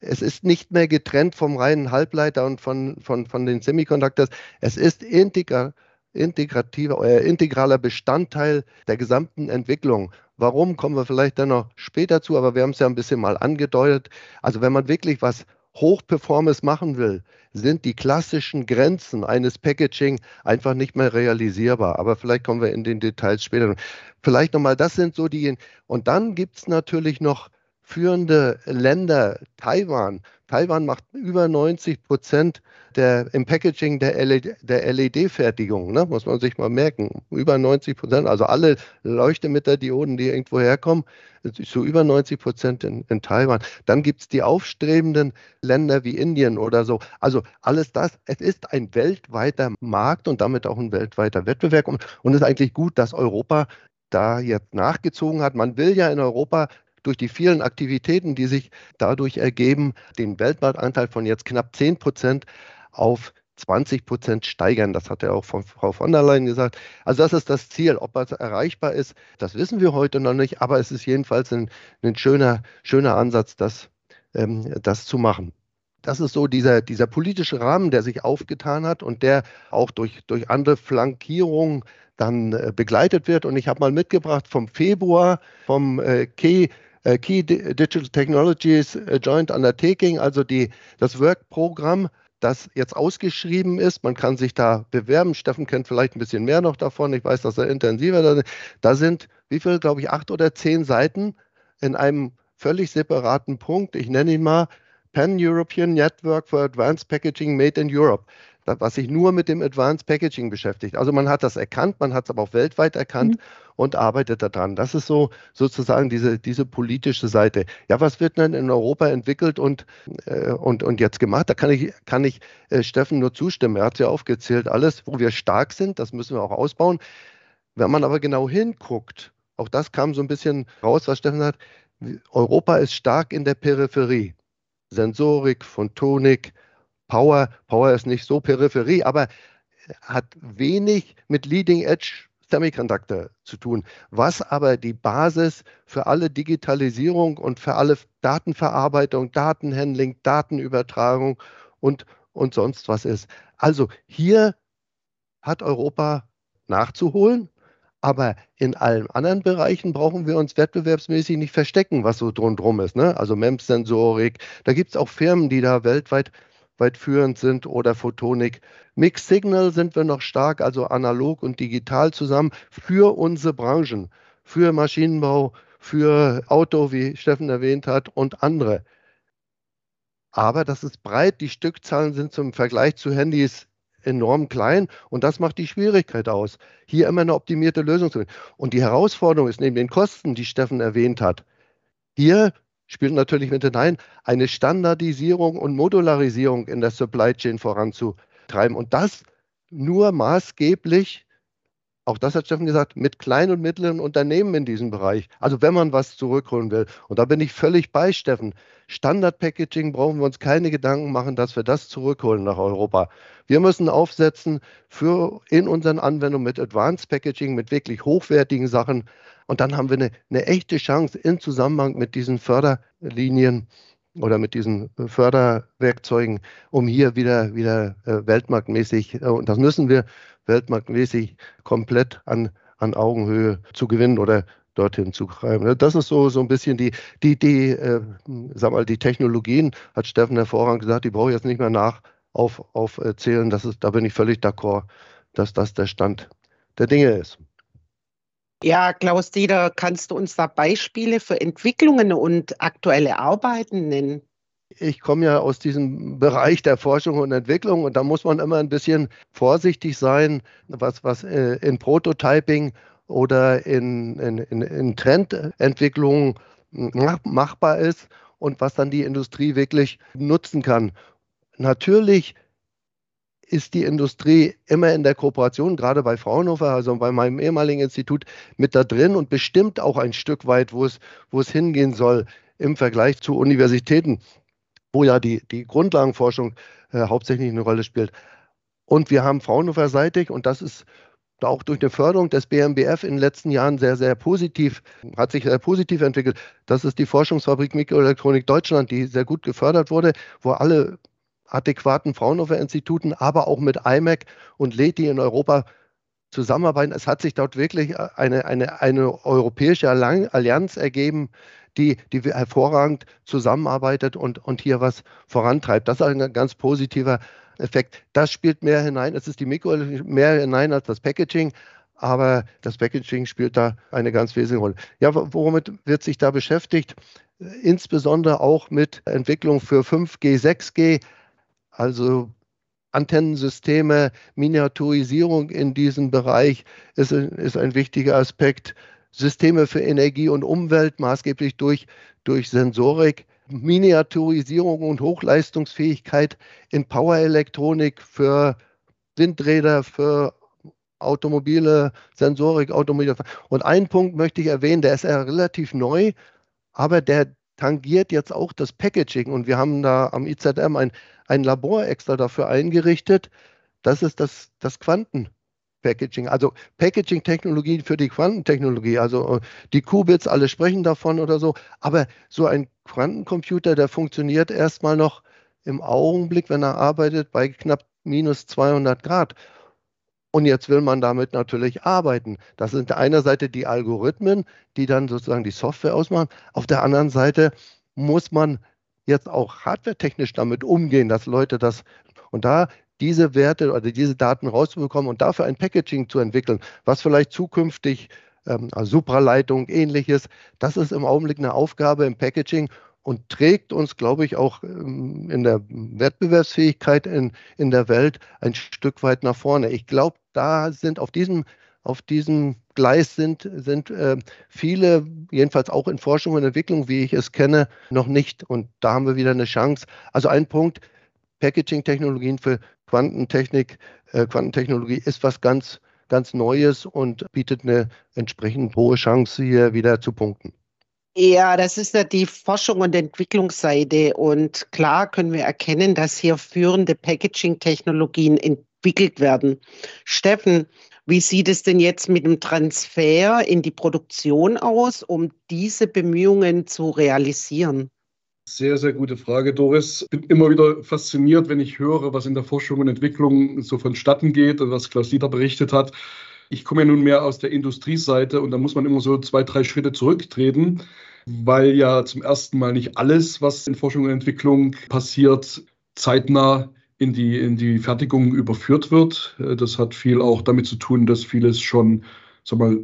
es ist nicht mehr getrennt vom reinen Halbleiter und von, von, von den Semiconductors. Es ist integra, integrativer, äh, integraler Bestandteil der gesamten Entwicklung. Warum, kommen wir vielleicht dann noch später zu, aber wir haben es ja ein bisschen mal angedeutet. Also wenn man wirklich was Hochperformance machen will, sind die klassischen Grenzen eines Packaging einfach nicht mehr realisierbar. Aber vielleicht kommen wir in den Details später. Vielleicht nochmal, das sind so die. Und dann gibt es natürlich noch führende Länder, Taiwan. Taiwan macht über 90 Prozent der, im Packaging der LED-Fertigung, LED ne? muss man sich mal merken. Über 90 Prozent, also alle Leuchtemeter-Dioden, die irgendwo herkommen, so über 90 Prozent in, in Taiwan. Dann gibt es die aufstrebenden Länder wie Indien oder so. Also alles das, es ist ein weltweiter Markt und damit auch ein weltweiter Wettbewerb. Und es ist eigentlich gut, dass Europa da jetzt nachgezogen hat. Man will ja in Europa durch die vielen Aktivitäten, die sich dadurch ergeben, den Weltmarktanteil von jetzt knapp 10 Prozent auf 20 Prozent steigern. Das hat ja auch von Frau von der Leyen gesagt. Also das ist das Ziel. Ob das erreichbar ist, das wissen wir heute noch nicht, aber es ist jedenfalls ein, ein schöner, schöner Ansatz, das, ähm, das zu machen. Das ist so dieser, dieser politische Rahmen, der sich aufgetan hat und der auch durch, durch andere Flankierungen dann äh, begleitet wird. Und ich habe mal mitgebracht vom Februar vom äh, Key, Key Digital Technologies äh, Joint Undertaking, also die, das Work-Programm, das jetzt ausgeschrieben ist. Man kann sich da bewerben. Steffen kennt vielleicht ein bisschen mehr noch davon. Ich weiß, dass er intensiver da, da sind, wie viel, glaube ich, acht oder zehn Seiten in einem völlig separaten Punkt. Ich nenne ihn mal Pan-European Network for Advanced Packaging Made in Europe was sich nur mit dem Advanced Packaging beschäftigt. Also man hat das erkannt, man hat es aber auch weltweit erkannt mhm. und arbeitet daran. Das ist so sozusagen diese, diese politische Seite. Ja, was wird denn in Europa entwickelt und, äh, und, und jetzt gemacht? Da kann ich, kann ich äh, Steffen nur zustimmen. Er hat ja aufgezählt, alles, wo wir stark sind, das müssen wir auch ausbauen. Wenn man aber genau hinguckt, auch das kam so ein bisschen raus, was Steffen sagt, Europa ist stark in der Peripherie. Sensorik, Photonik, Power, Power ist nicht so Peripherie, aber hat wenig mit Leading Edge Semiconductor zu tun, was aber die Basis für alle Digitalisierung und für alle Datenverarbeitung, Datenhandling, Datenübertragung und, und sonst was ist. Also hier hat Europa nachzuholen, aber in allen anderen Bereichen brauchen wir uns wettbewerbsmäßig nicht verstecken, was so drum ist. Ne? Also MEMS-Sensorik, da gibt es auch Firmen, die da weltweit weit führend sind oder Photonik. Mixed Signal sind wir noch stark, also analog und digital zusammen für unsere Branchen, für Maschinenbau, für Auto, wie Steffen erwähnt hat, und andere. Aber das ist breit. Die Stückzahlen sind zum Vergleich zu Handys enorm klein und das macht die Schwierigkeit aus, hier immer eine optimierte Lösung zu finden. Und die Herausforderung ist neben den Kosten, die Steffen erwähnt hat, hier spielt natürlich mit hinein, eine Standardisierung und Modularisierung in der Supply Chain voranzutreiben. Und das nur maßgeblich, auch das hat Steffen gesagt, mit kleinen und mittleren Unternehmen in diesem Bereich. Also wenn man was zurückholen will. Und da bin ich völlig bei Steffen. Standard-Packaging brauchen wir uns keine Gedanken machen, dass wir das zurückholen nach Europa. Wir müssen aufsetzen für in unseren Anwendungen mit Advanced Packaging, mit wirklich hochwertigen Sachen, und dann haben wir eine, eine echte Chance im Zusammenhang mit diesen Förderlinien oder mit diesen Förderwerkzeugen, um hier wieder, wieder äh, weltmarktmäßig, äh, und das müssen wir weltmarktmäßig komplett an, an Augenhöhe zu gewinnen oder dorthin zu treiben. Das ist so, so ein bisschen die, die, die, äh, sag mal, die Technologien, hat Steffen hervorragend gesagt, die brauche ich jetzt nicht mehr nach auf, aufzählen. Das ist, da bin ich völlig d'accord, dass das der Stand der Dinge ist. Ja, Klaus Dieter, kannst du uns da Beispiele für Entwicklungen und aktuelle Arbeiten nennen? Ich komme ja aus diesem Bereich der Forschung und Entwicklung und da muss man immer ein bisschen vorsichtig sein, was, was äh, in Prototyping oder in, in, in Trendentwicklung machbar ist und was dann die Industrie wirklich nutzen kann. Natürlich ist die Industrie immer in der Kooperation, gerade bei Fraunhofer, also bei meinem ehemaligen Institut, mit da drin und bestimmt auch ein Stück weit, wo es, wo es hingehen soll im Vergleich zu Universitäten, wo ja die, die Grundlagenforschung äh, hauptsächlich eine Rolle spielt. Und wir haben Fraunhofer-seitig, und das ist auch durch eine Förderung des BMBF in den letzten Jahren sehr, sehr positiv, hat sich sehr positiv entwickelt. Das ist die Forschungsfabrik Mikroelektronik Deutschland, die sehr gut gefördert wurde, wo alle adäquaten Fraunhofer-Instituten, aber auch mit IMEC und LETI in Europa zusammenarbeiten. Es hat sich dort wirklich eine, eine, eine europäische Allianz ergeben, die, die hervorragend zusammenarbeitet und, und hier was vorantreibt. Das ist ein ganz positiver Effekt. Das spielt mehr hinein, es ist die Mikro mehr hinein als das Packaging, aber das Packaging spielt da eine ganz wesentliche Rolle. Ja, womit wird sich da beschäftigt? Insbesondere auch mit Entwicklung für 5G, 6G, also Antennensysteme, Miniaturisierung in diesem Bereich ist, ist ein wichtiger Aspekt. Systeme für Energie und Umwelt, maßgeblich durch, durch Sensorik, Miniaturisierung und Hochleistungsfähigkeit in Powerelektronik für Windräder, für Automobile, Sensorik, Automobile. Und einen Punkt möchte ich erwähnen, der ist ja relativ neu, aber der tangiert jetzt auch das Packaging. Und wir haben da am IZM ein, ein Labor extra dafür eingerichtet. Das ist das, das Quantenpackaging, also Packaging-Technologie für die Quantentechnologie. Also äh, die Qubits, alle sprechen davon oder so. Aber so ein Quantencomputer, der funktioniert erstmal noch im Augenblick, wenn er arbeitet, bei knapp minus 200 Grad. Und jetzt will man damit natürlich arbeiten. Das sind einerseits die Algorithmen, die dann sozusagen die Software ausmachen. Auf der anderen Seite muss man jetzt auch hardwaretechnisch damit umgehen, dass Leute das und da diese Werte oder diese Daten rauszubekommen und dafür ein Packaging zu entwickeln, was vielleicht zukünftig ähm, also Supraleitung ähnliches, das ist im Augenblick eine Aufgabe im Packaging und trägt uns, glaube ich, auch ähm, in der Wettbewerbsfähigkeit in, in der Welt ein Stück weit nach vorne. Ich glaube, da sind auf diesem, auf diesem Gleis sind, sind äh, viele, jedenfalls auch in Forschung und Entwicklung, wie ich es kenne, noch nicht. Und da haben wir wieder eine Chance. Also ein Punkt, Packaging-Technologien für Quantentechnik, äh, Quantentechnologie ist was ganz, ganz Neues und bietet eine entsprechend hohe Chance, hier wieder zu punkten. Ja, das ist ja die Forschung und Entwicklungsseite. Und klar können wir erkennen, dass hier führende Packaging-Technologien entwickelt werden. Steffen, wie sieht es denn jetzt mit dem Transfer in die Produktion aus, um diese Bemühungen zu realisieren? Sehr, sehr gute Frage, Doris. Bin immer wieder fasziniert, wenn ich höre, was in der Forschung und Entwicklung so vonstatten geht und was Klaus Dieter berichtet hat. Ich komme ja nun mehr aus der Industrieseite und da muss man immer so zwei, drei Schritte zurücktreten, weil ja zum ersten Mal nicht alles, was in Forschung und Entwicklung passiert, zeitnah in die, in die Fertigung überführt wird. Das hat viel auch damit zu tun, dass vieles schon, sag mal,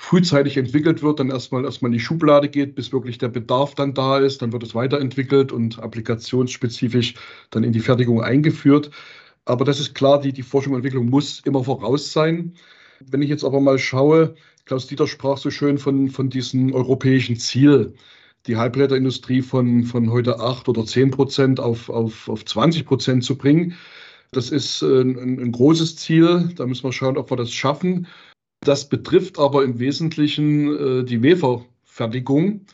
frühzeitig entwickelt wird, dann erstmal erstmal in die Schublade geht, bis wirklich der Bedarf dann da ist, dann wird es weiterentwickelt und applikationsspezifisch dann in die Fertigung eingeführt. Aber das ist klar, die, die Forschung und Entwicklung muss immer voraus sein. Wenn ich jetzt aber mal schaue, Klaus Dieter sprach so schön von, von diesem europäischen Ziel, die Halbleiterindustrie von, von heute 8 oder 10 Prozent auf, auf, auf 20 Prozent zu bringen. Das ist ein, ein großes Ziel. Da müssen wir schauen, ob wir das schaffen. Das betrifft aber im Wesentlichen äh, die Waferfertigung.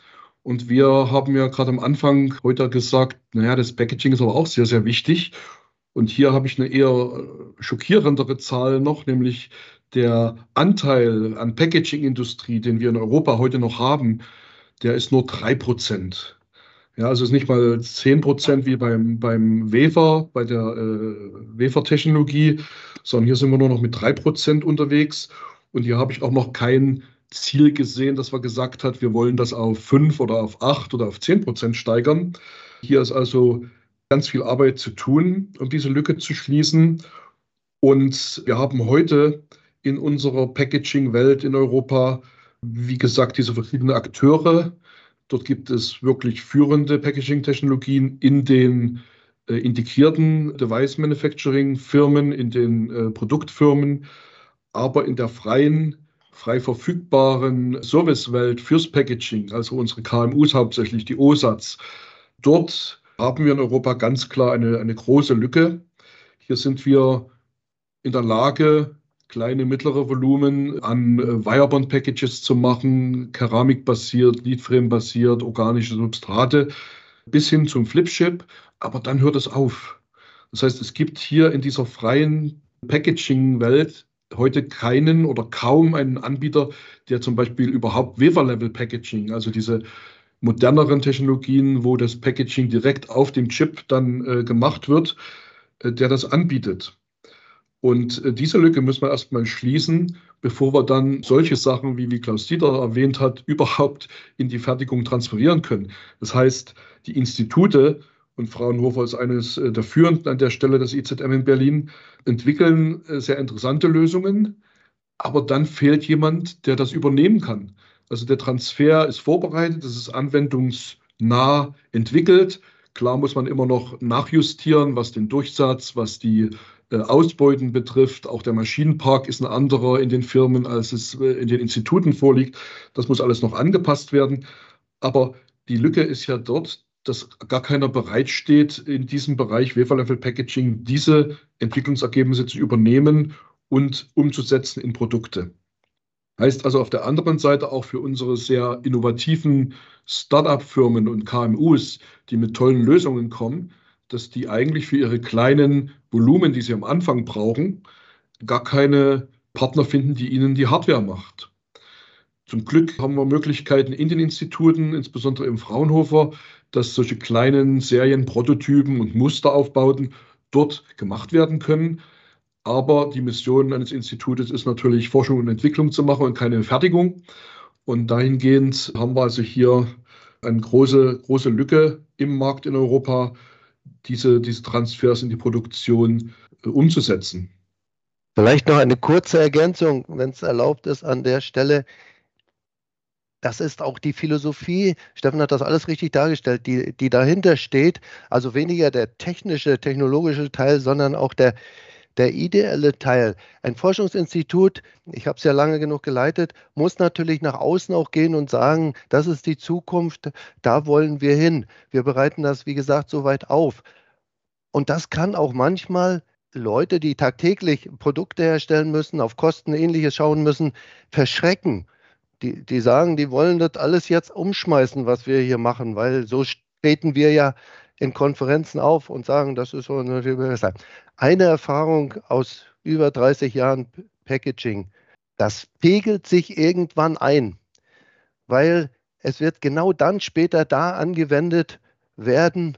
Und wir haben ja gerade am Anfang heute gesagt, naja, das Packaging ist aber auch sehr, sehr wichtig. Und hier habe ich eine eher schockierendere Zahl noch, nämlich der Anteil an Packaging-Industrie, den wir in Europa heute noch haben, der ist nur 3%. Ja, also es ist nicht mal 10% wie beim, beim Wafer, bei der äh, Wafertechnologie, sondern hier sind wir nur noch mit 3% unterwegs. Und hier habe ich auch noch kein Ziel gesehen, dass wir gesagt hat, wir wollen das auf 5 oder auf 8 oder auf 10 Prozent steigern. Hier ist also ganz viel Arbeit zu tun, um diese Lücke zu schließen. Und wir haben heute in unserer Packaging-Welt in Europa, wie gesagt, diese verschiedenen Akteure. Dort gibt es wirklich führende Packaging-Technologien in den äh, integrierten Device Manufacturing-Firmen, in den äh, Produktfirmen aber in der freien, frei verfügbaren Servicewelt fürs Packaging, also unsere KMUs hauptsächlich, die OSATs, dort haben wir in Europa ganz klar eine, eine große Lücke. Hier sind wir in der Lage, kleine, mittlere Volumen an äh, Wirebond-Packages zu machen, keramikbasiert, Leadframe-basiert, organische Substrate, bis hin zum Flipchip. Aber dann hört es auf. Das heißt, es gibt hier in dieser freien Packaging-Welt heute keinen oder kaum einen Anbieter, der zum Beispiel überhaupt Wafer-Level-Packaging, also diese moderneren Technologien, wo das Packaging direkt auf dem Chip dann äh, gemacht wird, äh, der das anbietet. Und äh, diese Lücke müssen wir erstmal schließen, bevor wir dann solche Sachen, wie, wie Klaus Dieter erwähnt hat, überhaupt in die Fertigung transferieren können. Das heißt, die Institute und Fraunhofer ist eines äh, der führenden an der Stelle des IZM in Berlin, entwickeln äh, sehr interessante Lösungen, aber dann fehlt jemand, der das übernehmen kann. Also der Transfer ist vorbereitet, es ist anwendungsnah entwickelt. Klar muss man immer noch nachjustieren, was den Durchsatz, was die äh, Ausbeuten betrifft. Auch der Maschinenpark ist ein anderer in den Firmen, als es in den Instituten vorliegt. Das muss alles noch angepasst werden. Aber die Lücke ist ja dort, dass gar keiner bereitsteht, in diesem Bereich Wafer-Level Packaging diese Entwicklungsergebnisse zu übernehmen und umzusetzen in Produkte. Heißt also auf der anderen Seite auch für unsere sehr innovativen Start-up-Firmen und KMUs, die mit tollen Lösungen kommen, dass die eigentlich für ihre kleinen Volumen, die sie am Anfang brauchen, gar keine Partner finden, die ihnen die Hardware macht. Zum Glück haben wir Möglichkeiten in den Instituten, insbesondere im Fraunhofer, dass solche kleinen Serien, Prototypen und Musteraufbauten dort gemacht werden können. Aber die Mission eines Institutes ist natürlich, Forschung und Entwicklung zu machen und keine Fertigung. Und dahingehend haben wir also hier eine große, große Lücke im Markt in Europa, diese, diese Transfers in die Produktion äh, umzusetzen. Vielleicht noch eine kurze Ergänzung, wenn es erlaubt ist, an der Stelle. Das ist auch die Philosophie, Steffen hat das alles richtig dargestellt, die, die dahinter steht. Also weniger der technische, technologische Teil, sondern auch der, der ideelle Teil. Ein Forschungsinstitut, ich habe es ja lange genug geleitet, muss natürlich nach außen auch gehen und sagen, das ist die Zukunft, da wollen wir hin. Wir bereiten das, wie gesagt, so weit auf. Und das kann auch manchmal Leute, die tagtäglich Produkte herstellen müssen, auf Kosten ähnliches schauen müssen, verschrecken. Die, die sagen, die wollen das alles jetzt umschmeißen, was wir hier machen, weil so treten wir ja in Konferenzen auf und sagen, das ist so eine Erfahrung aus über 30 Jahren Packaging. Das pegelt sich irgendwann ein, weil es wird genau dann später da angewendet werden,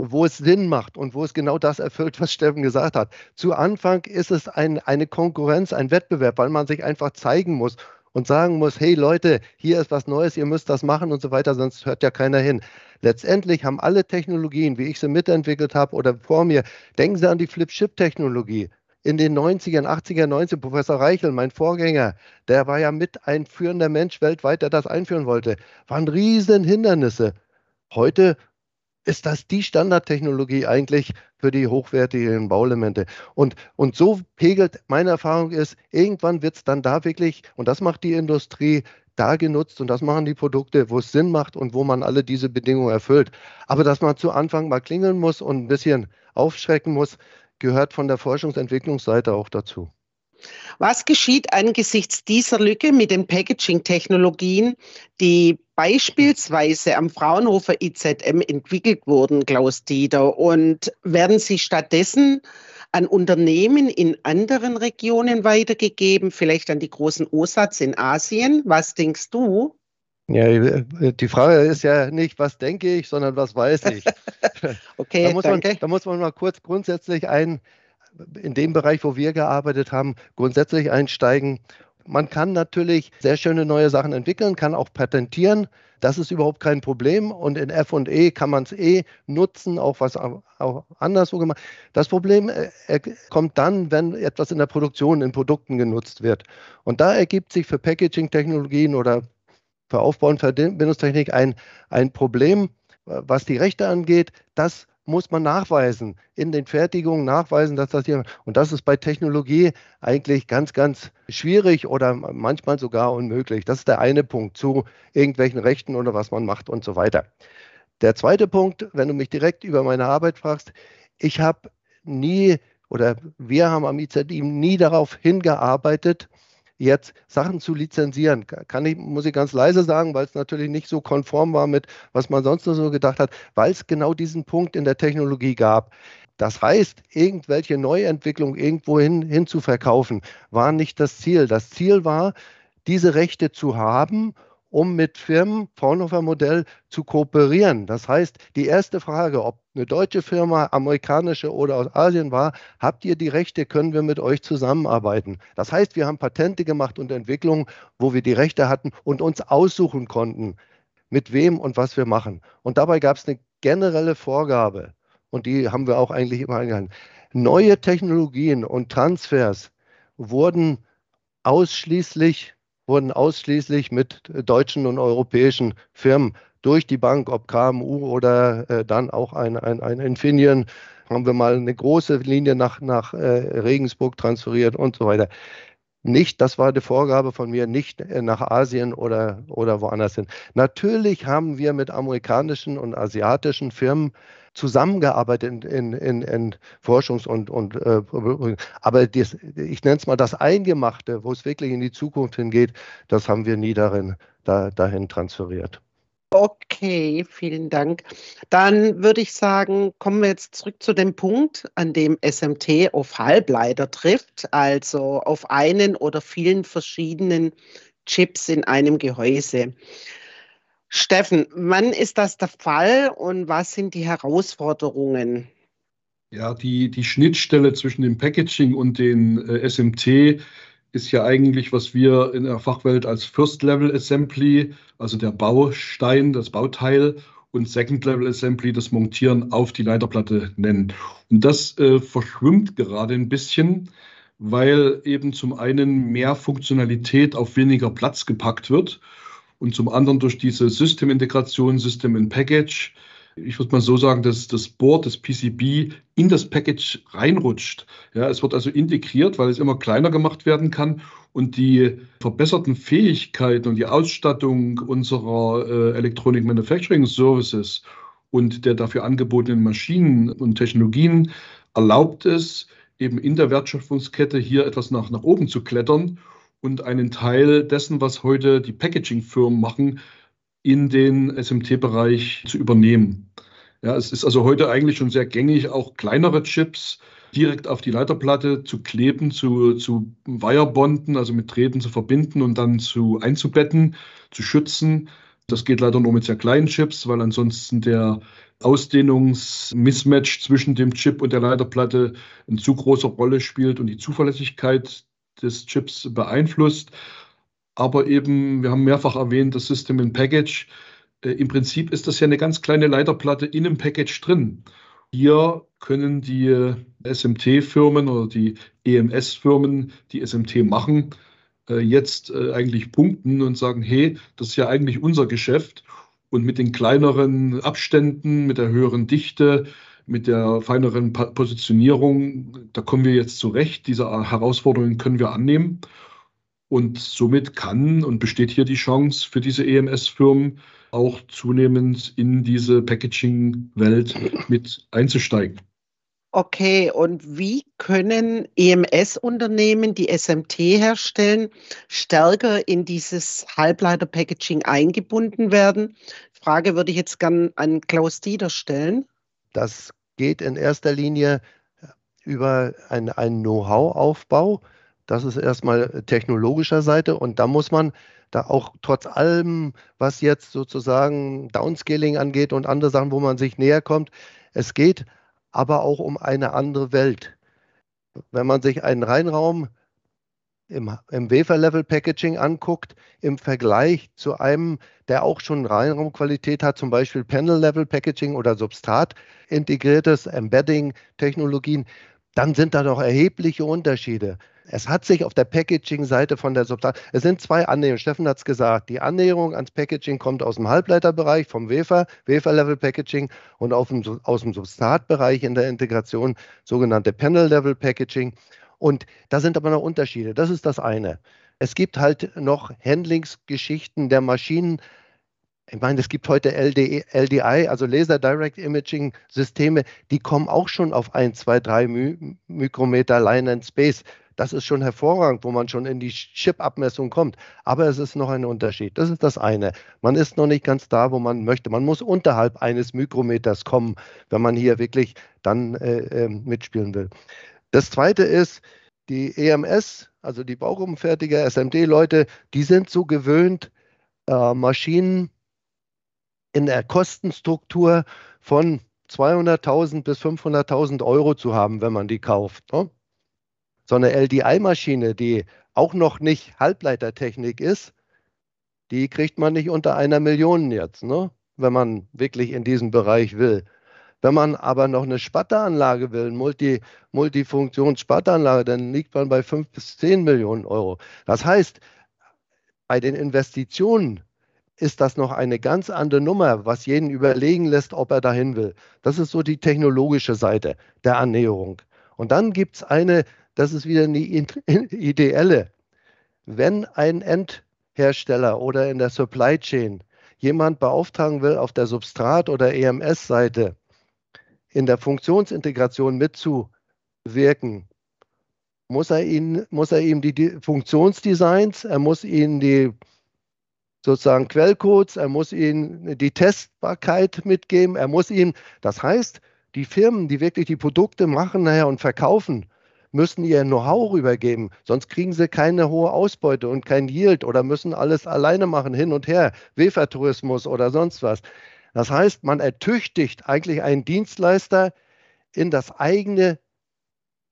wo es Sinn macht und wo es genau das erfüllt, was Steffen gesagt hat. Zu Anfang ist es ein, eine Konkurrenz, ein Wettbewerb, weil man sich einfach zeigen muss und sagen muss, hey Leute, hier ist was Neues, ihr müsst das machen und so weiter, sonst hört ja keiner hin. Letztendlich haben alle Technologien, wie ich sie mitentwickelt habe oder vor mir, denken Sie an die Flip-Chip-Technologie. In den 90ern, 80er, 90er, Professor Reichel, mein Vorgänger, der war ja mit ein führender Mensch weltweit, der das einführen wollte. Waren riesen Hindernisse. Heute ist das die Standardtechnologie eigentlich für die hochwertigen Bauelemente. Und, und so pegelt, meine Erfahrung ist, irgendwann wird es dann da wirklich, und das macht die Industrie, da genutzt und das machen die Produkte, wo es Sinn macht und wo man alle diese Bedingungen erfüllt. Aber dass man zu Anfang mal klingeln muss und ein bisschen aufschrecken muss, gehört von der Forschungsentwicklungsseite auch dazu. Was geschieht angesichts dieser Lücke mit den Packaging-Technologien, die beispielsweise am Fraunhofer IZM entwickelt wurden, Klaus Dieter? Und werden sie stattdessen an Unternehmen in anderen Regionen weitergegeben, vielleicht an die großen OSATs in Asien? Was denkst du? Ja, die Frage ist ja nicht, was denke ich, sondern was weiß ich. okay, da muss, danke. Man, da muss man mal kurz grundsätzlich ein, in dem Bereich, wo wir gearbeitet haben, grundsätzlich einsteigen. Man kann natürlich sehr schöne neue Sachen entwickeln, kann auch patentieren. Das ist überhaupt kein Problem. Und in FE kann man es eh nutzen, auch was auch anderswo gemacht. Das Problem äh, kommt dann, wenn etwas in der Produktion, in Produkten genutzt wird. Und da ergibt sich für Packaging-Technologien oder für Aufbau und Verbindungstechnik ein, ein Problem, was die Rechte angeht, dass muss man nachweisen, in den Fertigungen nachweisen, dass das hier, und das ist bei Technologie eigentlich ganz, ganz schwierig oder manchmal sogar unmöglich. Das ist der eine Punkt zu irgendwelchen Rechten oder was man macht und so weiter. Der zweite Punkt, wenn du mich direkt über meine Arbeit fragst, ich habe nie oder wir haben am IZIM nie darauf hingearbeitet, jetzt Sachen zu lizenzieren. Kann ich, muss ich ganz leise sagen, weil es natürlich nicht so konform war mit, was man sonst nur so gedacht hat, weil es genau diesen Punkt in der Technologie gab. Das heißt, irgendwelche Neuentwicklung irgendwo hin, hin zu verkaufen, war nicht das Ziel. Das Ziel war, diese Rechte zu haben um mit Firmen, Fraunhofer Modell, zu kooperieren. Das heißt, die erste Frage, ob eine deutsche Firma, amerikanische oder aus Asien war, habt ihr die Rechte, können wir mit euch zusammenarbeiten. Das heißt, wir haben Patente gemacht und Entwicklungen, wo wir die Rechte hatten und uns aussuchen konnten, mit wem und was wir machen. Und dabei gab es eine generelle Vorgabe und die haben wir auch eigentlich immer eingehalten. Neue Technologien und Transfers wurden ausschließlich wurden ausschließlich mit deutschen und europäischen Firmen durch die Bank, ob KMU oder äh, dann auch ein, ein, ein Infineon, haben wir mal eine große Linie nach, nach äh, Regensburg transferiert und so weiter. Nicht, das war die Vorgabe von mir, nicht äh, nach Asien oder, oder woanders hin. Natürlich haben wir mit amerikanischen und asiatischen Firmen zusammengearbeitet in, in, in Forschungs- und, und äh, aber das, ich nenne es mal das Eingemachte, wo es wirklich in die Zukunft hingeht, das haben wir nie darin, da, dahin transferiert. Okay, vielen Dank. Dann würde ich sagen, kommen wir jetzt zurück zu dem Punkt, an dem SMT auf Halbleiter trifft, also auf einen oder vielen verschiedenen Chips in einem Gehäuse. Steffen, wann ist das der Fall und was sind die Herausforderungen? Ja, die, die Schnittstelle zwischen dem Packaging und den äh, SMT ist ja eigentlich, was wir in der Fachwelt als First Level Assembly, also der Baustein, das Bauteil und Second Level Assembly, das Montieren auf die Leiterplatte nennen. Und das äh, verschwimmt gerade ein bisschen, weil eben zum einen mehr Funktionalität auf weniger Platz gepackt wird und zum anderen durch diese Systemintegration, System in Package, ich würde mal so sagen, dass das Board, das PCB in das Package reinrutscht. Ja, es wird also integriert, weil es immer kleiner gemacht werden kann und die verbesserten Fähigkeiten und die Ausstattung unserer äh, Electronic Manufacturing Services und der dafür angebotenen Maschinen und Technologien erlaubt es, eben in der Wertschöpfungskette hier etwas nach, nach oben zu klettern und einen Teil dessen, was heute die Packaging-Firmen machen, in den SMT-Bereich zu übernehmen. Ja, es ist also heute eigentlich schon sehr gängig, auch kleinere Chips direkt auf die Leiterplatte zu kleben, zu, zu Wirebonden, also mit Drähten zu verbinden und dann zu einzubetten, zu schützen. Das geht leider nur mit sehr kleinen Chips, weil ansonsten der Ausdehnungsmismatch zwischen dem Chip und der Leiterplatte eine zu große Rolle spielt und die Zuverlässigkeit des Chips beeinflusst aber eben, wir haben mehrfach erwähnt, das System in Package. Äh, Im Prinzip ist das ja eine ganz kleine Leiterplatte in einem Package drin. Hier können die SMT-Firmen oder die EMS-Firmen, die SMT machen, äh, jetzt äh, eigentlich punkten und sagen, hey, das ist ja eigentlich unser Geschäft. Und mit den kleineren Abständen, mit der höheren Dichte, mit der feineren Positionierung, da kommen wir jetzt zurecht. Diese Herausforderungen können wir annehmen. Und somit kann und besteht hier die Chance für diese EMS-Firmen auch zunehmend in diese Packaging-Welt mit einzusteigen. Okay, und wie können EMS-Unternehmen, die SMT herstellen, stärker in dieses Halbleiter-Packaging eingebunden werden? Frage würde ich jetzt gern an Klaus Dieter stellen. Das geht in erster Linie über einen Know-how-Aufbau das ist erstmal technologischer Seite und da muss man da auch trotz allem, was jetzt sozusagen Downscaling angeht und andere Sachen, wo man sich näher kommt, es geht aber auch um eine andere Welt. Wenn man sich einen Reinraum im, im Wafer-Level-Packaging anguckt, im Vergleich zu einem, der auch schon Reinraumqualität hat, zum Beispiel Panel-Level-Packaging oder Substrat integriertes Embedding-Technologien, dann sind da doch erhebliche Unterschiede. Es hat sich auf der Packaging-Seite von der Substrat, es sind zwei Annäherungen, Steffen hat es gesagt, die Annäherung ans Packaging kommt aus dem Halbleiterbereich, vom Wafer, Wafer-Level-Packaging und dem, aus dem Substratbereich in der Integration, sogenannte Panel-Level-Packaging. Und da sind aber noch Unterschiede, das ist das eine. Es gibt halt noch Handlingsgeschichten der Maschinen, ich meine, es gibt heute LDI, e, also Laser Direct Imaging Systeme, die kommen auch schon auf 1, 2, 3 Mikrometer Line and Space. Das ist schon hervorragend, wo man schon in die Chip-Abmessung kommt. Aber es ist noch ein Unterschied. Das ist das eine. Man ist noch nicht ganz da, wo man möchte. Man muss unterhalb eines Mikrometers kommen, wenn man hier wirklich dann äh, äh, mitspielen will. Das zweite ist, die EMS, also die Baugruppenfertiger, SMD-Leute, die sind so gewöhnt, äh, Maschinen in der Kostenstruktur von 200.000 bis 500.000 Euro zu haben, wenn man die kauft. Ne? So eine LDI-Maschine, die auch noch nicht Halbleitertechnik ist, die kriegt man nicht unter einer Million jetzt, ne? wenn man wirklich in diesem Bereich will. Wenn man aber noch eine Spatteranlage will, Multi, Multifunktions-Spatteranlage, dann liegt man bei 5 bis 10 Millionen Euro. Das heißt, bei den Investitionen ist das noch eine ganz andere Nummer, was jeden überlegen lässt, ob er dahin will. Das ist so die technologische Seite der Annäherung. Und dann gibt es eine das ist wieder eine ideelle. Wenn ein Endhersteller oder in der Supply Chain jemand beauftragen will, auf der Substrat- oder EMS-Seite in der Funktionsintegration mitzuwirken, muss er, ihn, muss er ihm die Funktionsdesigns, er muss ihnen die sozusagen Quellcodes, er muss ihnen die Testbarkeit mitgeben, er muss ihnen, das heißt, die Firmen, die wirklich die Produkte machen nachher und verkaufen, müssen ihr Know-how rübergeben, sonst kriegen sie keine hohe Ausbeute und kein Yield oder müssen alles alleine machen, hin und her, Wefertourismus oder sonst was. Das heißt, man ertüchtigt eigentlich einen Dienstleister in das eigene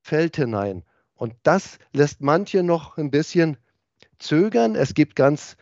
Feld hinein. Und das lässt manche noch ein bisschen zögern. Es gibt ganz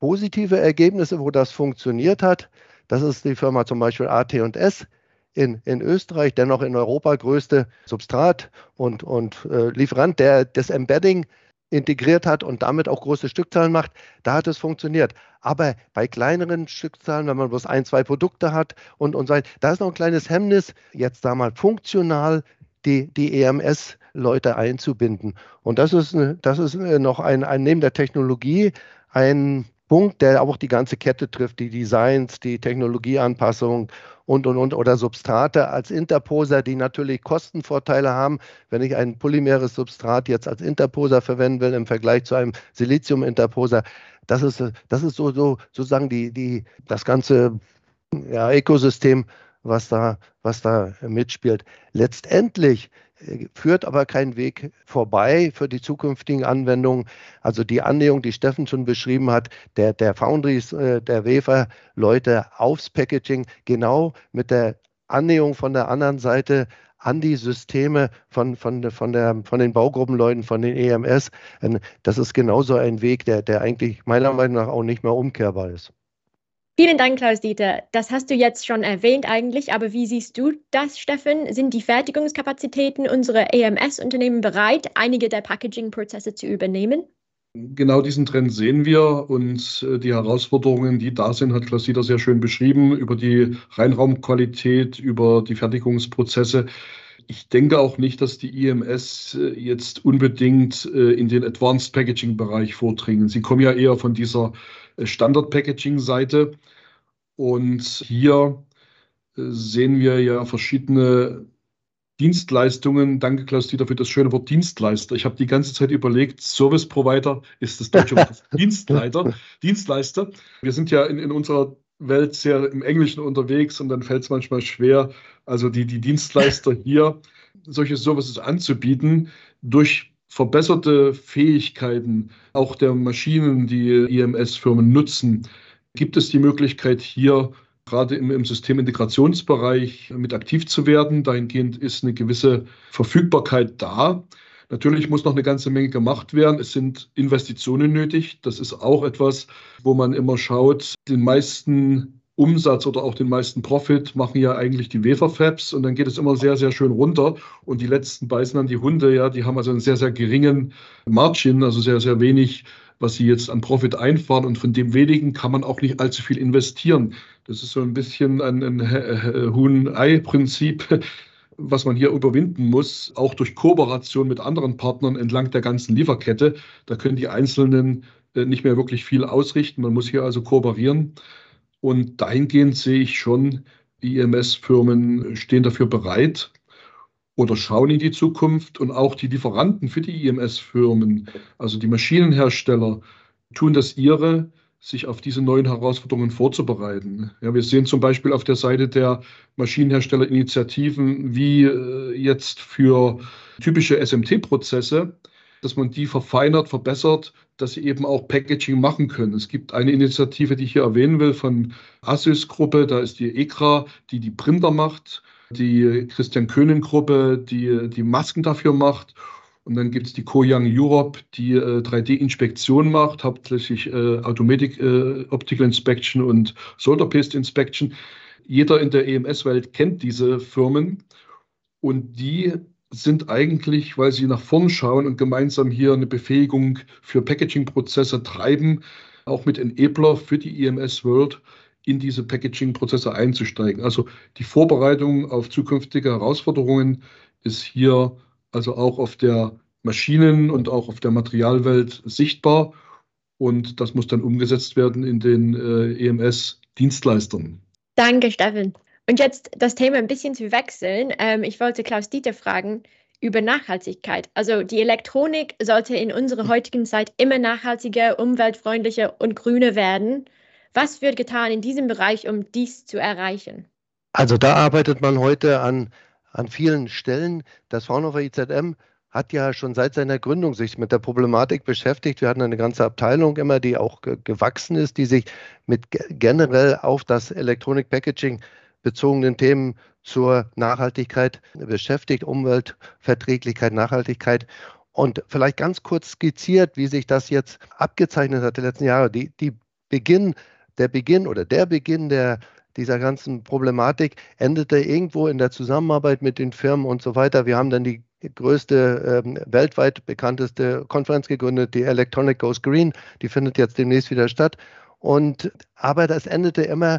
positive Ergebnisse, wo das funktioniert hat. Das ist die Firma zum Beispiel AT&S in, in Österreich, dennoch in Europa größte Substrat und, und äh, Lieferant, der das Embedding integriert hat und damit auch große Stückzahlen macht, da hat es funktioniert. Aber bei kleineren Stückzahlen, wenn man bloß ein, zwei Produkte hat und, und so weiter, da ist noch ein kleines Hemmnis, jetzt da mal funktional die, die EMS-Leute einzubinden. Und das ist, das ist noch ein, ein neben der Technologie ein Punkt, der auch die ganze Kette trifft, die Designs, die Technologieanpassung und, und, und, oder Substrate als Interposer, die natürlich Kostenvorteile haben. Wenn ich ein polymeres Substrat jetzt als Interposer verwenden will im Vergleich zu einem Silizium-Interposer, das ist, das ist so, so sozusagen die, die, das ganze ja, Ökosystem, was da, was da mitspielt. Letztendlich führt aber kein Weg vorbei für die zukünftigen Anwendungen. Also die Annäherung, die Steffen schon beschrieben hat, der, der Foundries, äh, der Wafer-Leute aufs Packaging, genau mit der Annäherung von der anderen Seite an die Systeme von, von, von, der, von den Baugruppenleuten, von den EMS. Das ist genauso ein Weg, der, der eigentlich meiner Meinung nach auch nicht mehr umkehrbar ist. Vielen Dank, Klaus-Dieter. Das hast du jetzt schon erwähnt eigentlich, aber wie siehst du das, Steffen? Sind die Fertigungskapazitäten unserer EMS-Unternehmen bereit, einige der Packaging-Prozesse zu übernehmen? Genau diesen Trend sehen wir und äh, die Herausforderungen, die da sind, hat Klaus-Dieter sehr schön beschrieben, über die Reinraumqualität, über die Fertigungsprozesse. Ich denke auch nicht, dass die IMS äh, jetzt unbedingt äh, in den Advanced Packaging Bereich vordringen. Sie kommen ja eher von dieser Standard-Packaging-Seite. Und hier äh, sehen wir ja verschiedene Dienstleistungen. Danke, Klaus-Dieter, für das schöne Wort Dienstleister. Ich habe die ganze Zeit überlegt, Service Provider ist das deutsche Wort Dienstleiter, Dienstleister. Wir sind ja in, in unserer Welt sehr im Englischen unterwegs und dann fällt es manchmal schwer, also die, die Dienstleister hier solche Services anzubieten durch verbesserte Fähigkeiten auch der Maschinen, die IMS-Firmen nutzen, gibt es die Möglichkeit, hier gerade im, im, Systemintegrationsbereich mit aktiv zu werden. Dahingehend ist eine gewisse Verfügbarkeit da. Natürlich muss noch eine ganze Menge gemacht werden. Es sind Investitionen nötig. Das ist auch etwas, wo man immer schaut. Den meisten Umsatz oder auch den meisten Profit machen ja eigentlich die Waferfabs und dann geht es immer sehr, sehr schön runter und die letzten beißen dann die Hunde, ja, die haben also einen sehr, sehr geringen Margin, also sehr, sehr wenig, was sie jetzt an Profit einfahren und von dem wenigen kann man auch nicht allzu viel investieren. Das ist so ein bisschen ein, ein Huhn-Ei-Prinzip, was man hier überwinden muss, auch durch Kooperation mit anderen Partnern entlang der ganzen Lieferkette. Da können die Einzelnen äh, nicht mehr wirklich viel ausrichten. Man muss hier also kooperieren. Und dahingehend sehe ich schon, IMS-Firmen stehen dafür bereit oder schauen in die Zukunft und auch die Lieferanten für die IMS-Firmen, also die Maschinenhersteller, tun das ihre, sich auf diese neuen Herausforderungen vorzubereiten. Ja, wir sehen zum Beispiel auf der Seite der Maschinenherstellerinitiativen, wie äh, jetzt für typische SMT-Prozesse dass man die verfeinert, verbessert, dass sie eben auch Packaging machen können. Es gibt eine Initiative, die ich hier erwähnen will, von Asys-Gruppe, da ist die ECRA, die die Printer macht, die Christian König-Gruppe, die die Masken dafür macht. Und dann gibt es die Koyang Europe, die äh, 3D-Inspektion macht, hauptsächlich äh, Automatic äh, Optical Inspection und Solder Paste Inspection. Jeder in der EMS-Welt kennt diese Firmen und die sind eigentlich, weil sie nach vorn schauen und gemeinsam hier eine Befähigung für Packaging-Prozesse treiben, auch mit Enabler für die EMS World in diese Packaging-Prozesse einzusteigen. Also die Vorbereitung auf zukünftige Herausforderungen ist hier also auch auf der Maschinen- und auch auf der Materialwelt sichtbar. Und das muss dann umgesetzt werden in den äh, EMS-Dienstleistern. Danke, Steffen. Und jetzt das Thema ein bisschen zu wechseln. Ähm, ich wollte Klaus Dieter fragen über Nachhaltigkeit. Also die Elektronik sollte in unserer heutigen Zeit immer nachhaltiger, umweltfreundlicher und grüner werden. Was wird getan in diesem Bereich, um dies zu erreichen? Also da arbeitet man heute an, an vielen Stellen. Das Fraunhofer IZM hat ja schon seit seiner Gründung sich mit der Problematik beschäftigt. Wir hatten eine ganze Abteilung immer, die auch gewachsen ist, die sich mit generell auf das Elektronik-Packaging bezogenen Themen zur Nachhaltigkeit beschäftigt, Umweltverträglichkeit, Nachhaltigkeit. Und vielleicht ganz kurz skizziert, wie sich das jetzt abgezeichnet hat die letzten Jahre. Die, die Beginn, der Beginn oder der Beginn der, dieser ganzen Problematik endete irgendwo in der Zusammenarbeit mit den Firmen und so weiter. Wir haben dann die größte, ähm, weltweit bekannteste Konferenz gegründet, die Electronic Goes Green. Die findet jetzt demnächst wieder statt. Und, aber das endete immer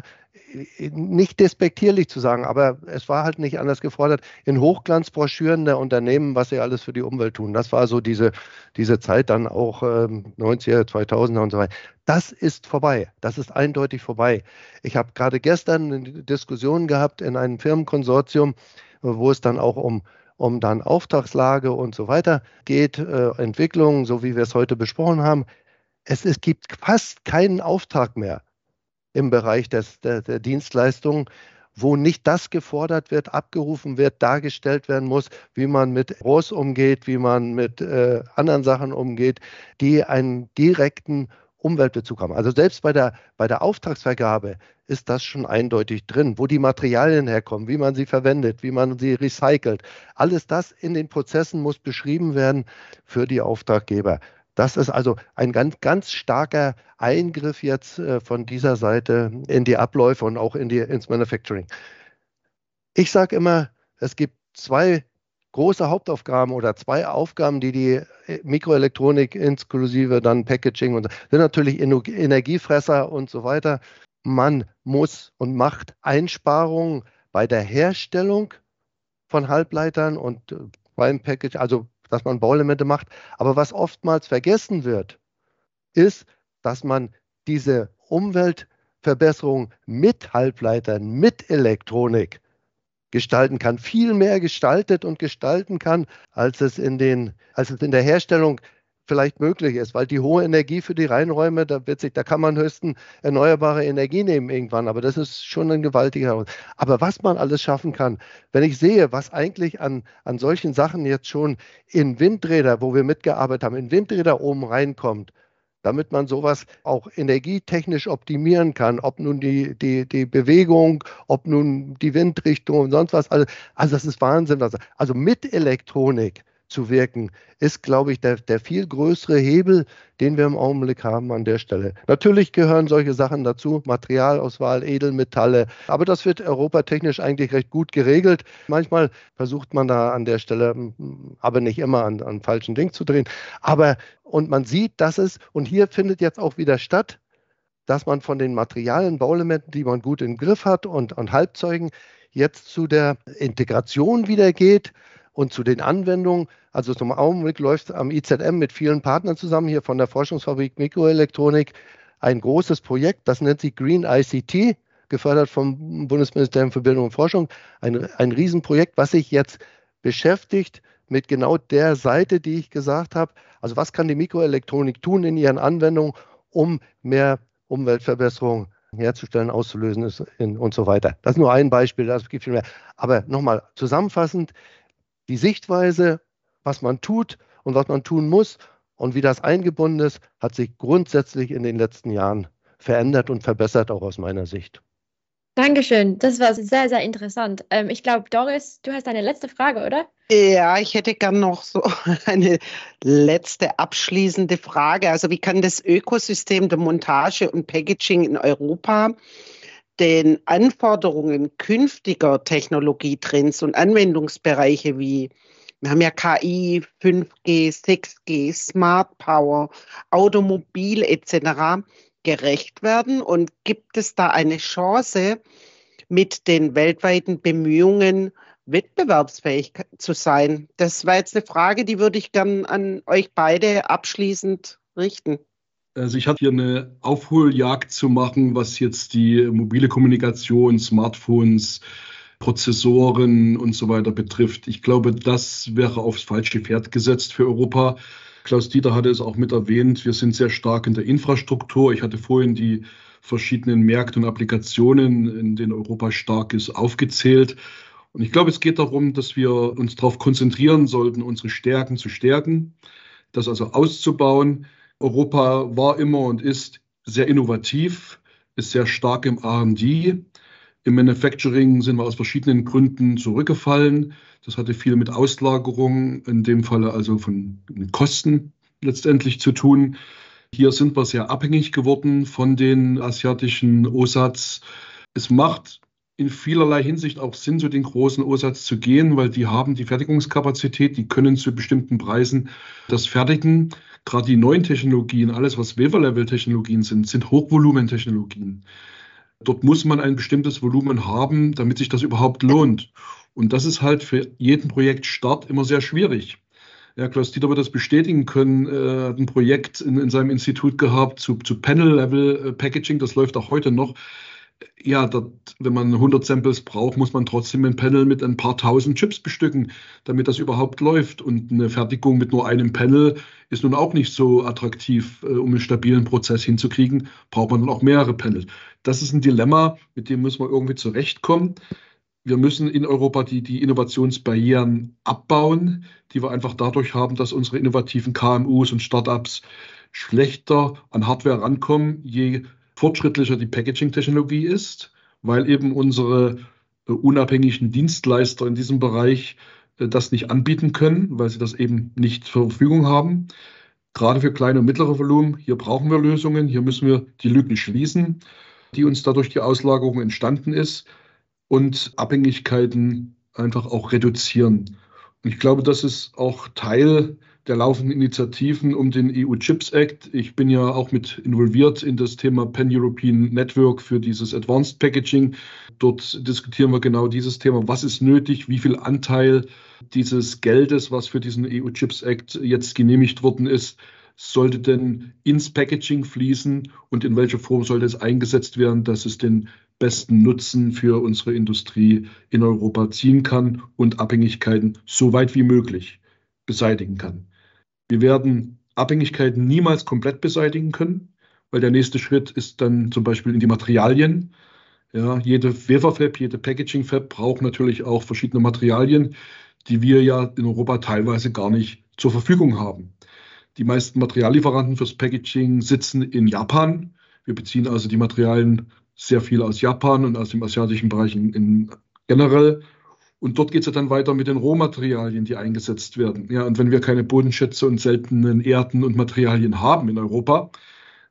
nicht despektierlich zu sagen, aber es war halt nicht anders gefordert, in Hochglanzbroschüren der Unternehmen, was sie alles für die Umwelt tun. Das war so diese, diese Zeit dann auch ähm, 90er, 2000er und so weiter. Das ist vorbei. Das ist eindeutig vorbei. Ich habe gerade gestern eine Diskussion gehabt in einem Firmenkonsortium, wo es dann auch um um dann Auftragslage und so weiter geht, äh, Entwicklung, so wie wir es heute besprochen haben. Es, es gibt fast keinen Auftrag mehr im Bereich des, der, der Dienstleistungen, wo nicht das gefordert wird, abgerufen wird, dargestellt werden muss, wie man mit ROS umgeht, wie man mit äh, anderen Sachen umgeht, die einen direkten Umweltbezug haben. Also selbst bei der, bei der Auftragsvergabe ist das schon eindeutig drin, wo die Materialien herkommen, wie man sie verwendet, wie man sie recycelt. Alles das in den Prozessen muss beschrieben werden für die Auftraggeber. Das ist also ein ganz, ganz starker Eingriff jetzt äh, von dieser Seite in die Abläufe und auch in die, ins Manufacturing. Ich sage immer, es gibt zwei große Hauptaufgaben oder zwei Aufgaben, die die äh, Mikroelektronik inklusive dann Packaging und sind natürlich Energiefresser und so weiter. Man muss und macht Einsparungen bei der Herstellung von Halbleitern und äh, beim Package, also dass man Bauelemente macht. Aber was oftmals vergessen wird, ist, dass man diese Umweltverbesserung mit Halbleitern, mit Elektronik gestalten kann, viel mehr gestaltet und gestalten kann, als es in den, als es in der Herstellung vielleicht möglich ist, weil die hohe Energie für die Reinräume, da wird sich, da kann man höchstens erneuerbare Energie nehmen irgendwann, aber das ist schon ein gewaltiger. Aber was man alles schaffen kann, wenn ich sehe, was eigentlich an, an solchen Sachen jetzt schon in Windräder, wo wir mitgearbeitet haben, in Windräder oben reinkommt, damit man sowas auch energietechnisch optimieren kann, ob nun die, die, die Bewegung, ob nun die Windrichtung und sonst was. Also, also das ist Wahnsinn. Also mit Elektronik zu wirken, ist, glaube ich, der, der viel größere Hebel, den wir im Augenblick haben an der Stelle. Natürlich gehören solche Sachen dazu, Materialauswahl, Edelmetalle, aber das wird europatechnisch eigentlich recht gut geregelt. Manchmal versucht man da an der Stelle, aber nicht immer an, an falschen Ding zu drehen. Aber, und man sieht, dass es, und hier findet jetzt auch wieder statt, dass man von den Materialien, Bauelementen, die man gut im Griff hat und, und Halbzeugen, jetzt zu der Integration wieder geht und zu den Anwendungen, also zum Augenblick läuft am IZM mit vielen Partnern zusammen, hier von der Forschungsfabrik Mikroelektronik, ein großes Projekt, das nennt sich Green ICT, gefördert vom Bundesministerium für Bildung und Forschung. Ein, ein Riesenprojekt, was sich jetzt beschäftigt mit genau der Seite, die ich gesagt habe. Also was kann die Mikroelektronik tun in ihren Anwendungen, um mehr Umweltverbesserung herzustellen, auszulösen und so weiter. Das ist nur ein Beispiel, das gibt viel mehr. Aber nochmal zusammenfassend, die Sichtweise, was man tut und was man tun muss und wie das eingebunden ist, hat sich grundsätzlich in den letzten Jahren verändert und verbessert, auch aus meiner Sicht. Dankeschön, das war sehr, sehr interessant. Ähm, ich glaube, Doris, du hast eine letzte Frage, oder? Ja, ich hätte gern noch so eine letzte abschließende Frage. Also wie kann das Ökosystem der Montage und Packaging in Europa den Anforderungen künftiger Technologietrends und Anwendungsbereiche wie wir haben ja KI, 5G, 6G, Smart Power, Automobil etc. gerecht werden? Und gibt es da eine Chance, mit den weltweiten Bemühungen wettbewerbsfähig zu sein? Das war jetzt eine Frage, die würde ich gern an euch beide abschließend richten. Also ich hatte hier eine Aufholjagd zu machen, was jetzt die mobile Kommunikation, Smartphones, Prozessoren und so weiter betrifft. Ich glaube, das wäre aufs falsche Pferd gesetzt für Europa. Klaus Dieter hatte es auch mit erwähnt. Wir sind sehr stark in der Infrastruktur. Ich hatte vorhin die verschiedenen Märkte und Applikationen, in denen Europa stark ist, aufgezählt. Und ich glaube, es geht darum, dass wir uns darauf konzentrieren sollten, unsere Stärken zu stärken, das also auszubauen Europa war immer und ist sehr innovativ, ist sehr stark im RD, Im Manufacturing sind wir aus verschiedenen Gründen zurückgefallen. Das hatte viel mit Auslagerung, in dem Falle also von Kosten letztendlich zu tun. Hier sind wir sehr abhängig geworden von den asiatischen OSATs. Es macht in vielerlei Hinsicht auch Sinn, zu den großen OSATs zu gehen, weil die haben die Fertigungskapazität, die können zu bestimmten Preisen das fertigen. Gerade die neuen Technologien, alles was Wafer-Level-Technologien sind, sind Hochvolumentechnologien. Dort muss man ein bestimmtes Volumen haben, damit sich das überhaupt lohnt. Und das ist halt für jeden Projektstart immer sehr schwierig. Ja, Klaus Dieter wird das bestätigen können. Er hat ein Projekt in, in seinem Institut gehabt zu, zu Panel-Level-Packaging. Das läuft auch heute noch. Ja, dort, wenn man 100 Samples braucht, muss man trotzdem ein Panel mit ein paar tausend Chips bestücken, damit das überhaupt läuft. Und eine Fertigung mit nur einem Panel ist nun auch nicht so attraktiv, äh, um einen stabilen Prozess hinzukriegen. Braucht man dann auch mehrere Panel. Das ist ein Dilemma, mit dem müssen wir irgendwie zurechtkommen. Wir müssen in Europa die, die Innovationsbarrieren abbauen, die wir einfach dadurch haben, dass unsere innovativen KMUs und Startups schlechter an Hardware rankommen, je fortschrittlicher die Packaging-Technologie ist, weil eben unsere äh, unabhängigen Dienstleister in diesem Bereich äh, das nicht anbieten können, weil sie das eben nicht zur Verfügung haben. Gerade für kleine und mittlere Volumen, hier brauchen wir Lösungen, hier müssen wir die Lücken schließen, die uns dadurch die Auslagerung entstanden ist und Abhängigkeiten einfach auch reduzieren. Und ich glaube, das ist auch Teil der laufenden Initiativen um den EU Chips Act. Ich bin ja auch mit involviert in das Thema Pan-European Network für dieses Advanced Packaging. Dort diskutieren wir genau dieses Thema. Was ist nötig? Wie viel Anteil dieses Geldes, was für diesen EU Chips Act jetzt genehmigt worden ist, sollte denn ins Packaging fließen und in welcher Form sollte es eingesetzt werden, dass es den besten Nutzen für unsere Industrie in Europa ziehen kann und Abhängigkeiten so weit wie möglich beseitigen kann. Wir werden Abhängigkeiten niemals komplett beseitigen können, weil der nächste Schritt ist dann zum Beispiel in die Materialien. Ja, jede Waferfab, jede Packaging-Fab braucht natürlich auch verschiedene Materialien, die wir ja in Europa teilweise gar nicht zur Verfügung haben. Die meisten Materiallieferanten fürs Packaging sitzen in Japan. Wir beziehen also die Materialien sehr viel aus Japan und aus dem asiatischen Bereich in, in generell. Und dort geht es ja dann weiter mit den Rohmaterialien, die eingesetzt werden. Ja, und wenn wir keine Bodenschätze und seltenen Erden und Materialien haben in Europa,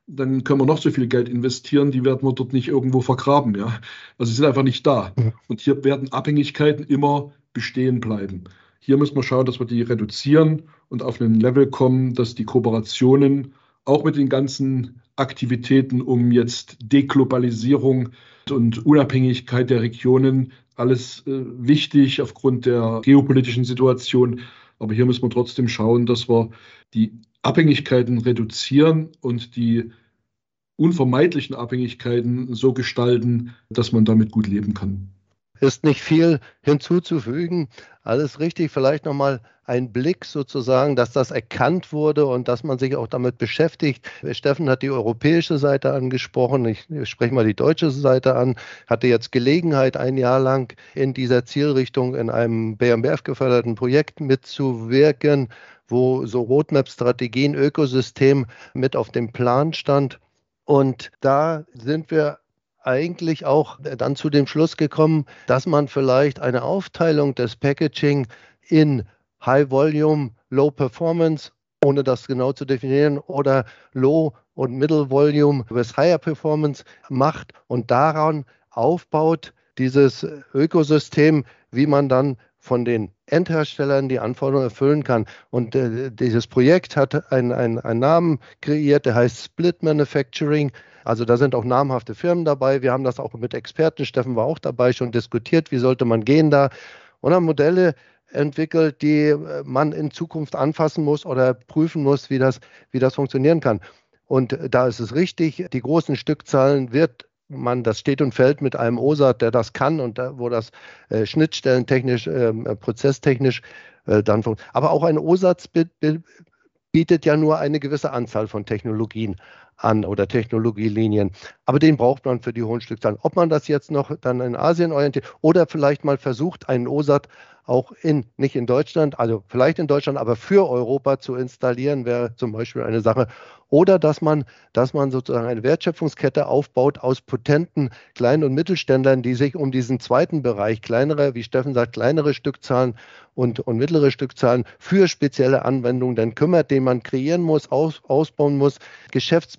dann können wir noch so viel Geld investieren, die werden wir dort nicht irgendwo vergraben. Ja? Also sie sind einfach nicht da. Und hier werden Abhängigkeiten immer bestehen bleiben. Hier müssen wir schauen, dass wir die reduzieren und auf ein Level kommen, dass die Kooperationen auch mit den ganzen Aktivitäten um jetzt Deglobalisierung und Unabhängigkeit der Regionen. Alles äh, wichtig aufgrund der geopolitischen Situation. Aber hier müssen wir trotzdem schauen, dass wir die Abhängigkeiten reduzieren und die unvermeidlichen Abhängigkeiten so gestalten, dass man damit gut leben kann ist nicht viel hinzuzufügen. Alles richtig. Vielleicht nochmal ein Blick sozusagen, dass das erkannt wurde und dass man sich auch damit beschäftigt. Steffen hat die europäische Seite angesprochen. Ich spreche mal die deutsche Seite an. Hatte jetzt Gelegenheit, ein Jahr lang in dieser Zielrichtung in einem BMBF geförderten Projekt mitzuwirken, wo so Roadmap-Strategien, Ökosystem mit auf dem Plan stand. Und da sind wir eigentlich auch dann zu dem Schluss gekommen, dass man vielleicht eine Aufteilung des Packaging in High Volume, Low Performance, ohne das genau zu definieren, oder Low und Middle Volume with Higher Performance macht und daran aufbaut, dieses Ökosystem, wie man dann von den Endherstellern die Anforderungen erfüllen kann. Und äh, dieses Projekt hat einen, einen Namen kreiert, der heißt Split Manufacturing. Also da sind auch namhafte Firmen dabei. Wir haben das auch mit Experten, Steffen war auch dabei, schon diskutiert, wie sollte man gehen da. Und haben Modelle entwickelt, die äh, man in Zukunft anfassen muss oder prüfen muss, wie das, wie das funktionieren kann. Und da ist es richtig, die großen Stückzahlen wird man, das steht und fällt mit einem OSAT, der das kann und da, wo das äh, schnittstellentechnisch, ähm, äh, prozesstechnisch äh, dann funktioniert. Aber auch ein OSAT bietet ja nur eine gewisse Anzahl von Technologien an oder Technologielinien. Aber den braucht man für die hohen Stückzahlen. Ob man das jetzt noch dann in Asien orientiert oder vielleicht mal versucht, einen OSAT auch in, nicht in Deutschland, also vielleicht in Deutschland, aber für Europa zu installieren, wäre zum Beispiel eine Sache. Oder dass man, dass man sozusagen eine Wertschöpfungskette aufbaut aus potenten Klein- und Mittelständlern, die sich um diesen zweiten Bereich, kleinere, wie Steffen sagt, kleinere Stückzahlen und, und mittlere Stückzahlen für spezielle Anwendungen dann kümmert, den man kreieren muss, aus, ausbauen muss,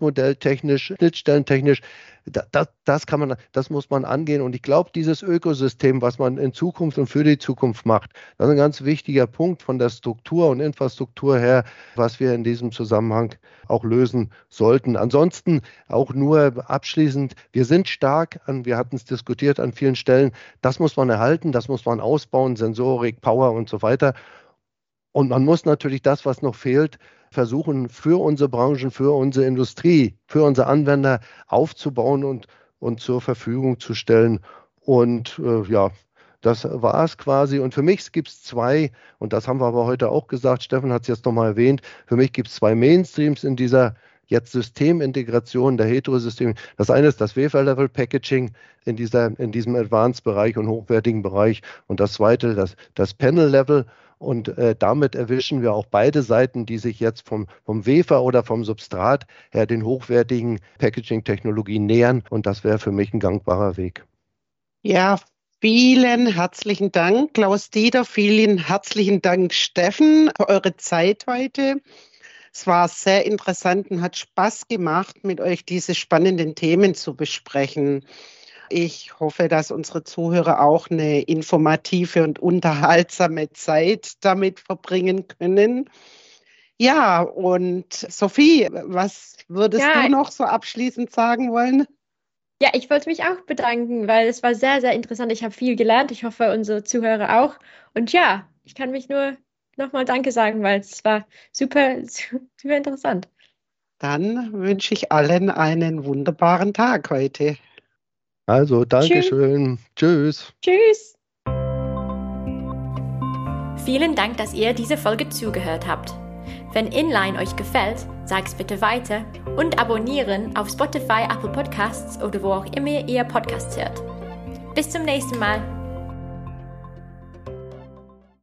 geschäftsmodelltechnisch, schnittstellentechnisch das, das kann man, das muss man angehen. Und ich glaube, dieses Ökosystem, was man in Zukunft und für die Zukunft macht, das ist ein ganz wichtiger Punkt von der Struktur und Infrastruktur her, was wir in diesem Zusammenhang auch lösen sollten. Ansonsten auch nur abschließend, wir sind stark, an, wir hatten es diskutiert an vielen Stellen, das muss man erhalten, das muss man ausbauen, Sensorik, Power und so weiter. Und man muss natürlich das, was noch fehlt, versuchen, für unsere Branchen, für unsere Industrie, für unsere Anwender aufzubauen und, und zur Verfügung zu stellen. Und äh, ja, das war es quasi. Und für mich gibt es zwei, und das haben wir aber heute auch gesagt, Steffen hat es jetzt nochmal erwähnt, für mich gibt es zwei Mainstreams in dieser jetzt Systemintegration der Heterosysteme. Das eine ist das Wafer-Level-Packaging in, in diesem Advanced-Bereich und hochwertigen Bereich. Und das zweite, das, das Panel-Level. Und äh, damit erwischen wir auch beide Seiten, die sich jetzt vom, vom Wefer oder vom Substrat her den hochwertigen Packaging-Technologien nähern. Und das wäre für mich ein gangbarer Weg. Ja, Vielen herzlichen Dank, Klaus Dieter. Vielen herzlichen Dank, Steffen, für eure Zeit heute. Es war sehr interessant und hat Spaß gemacht, mit euch diese spannenden Themen zu besprechen. Ich hoffe, dass unsere Zuhörer auch eine informative und unterhaltsame Zeit damit verbringen können. Ja, und Sophie, was würdest ja, du noch so abschließend sagen wollen? Ja, ich wollte mich auch bedanken, weil es war sehr, sehr interessant. Ich habe viel gelernt. Ich hoffe, unsere Zuhörer auch. Und ja, ich kann mich nur nochmal Danke sagen, weil es war super, super interessant. Dann wünsche ich allen einen wunderbaren Tag heute. Also, Dankeschön. Tschüss. Tschüss. Vielen Dank, dass ihr diese Folge zugehört habt. Wenn Inline euch gefällt, sag's bitte weiter und abonnieren auf Spotify, Apple Podcasts oder wo auch immer ihr Podcasts hört. Bis zum nächsten Mal.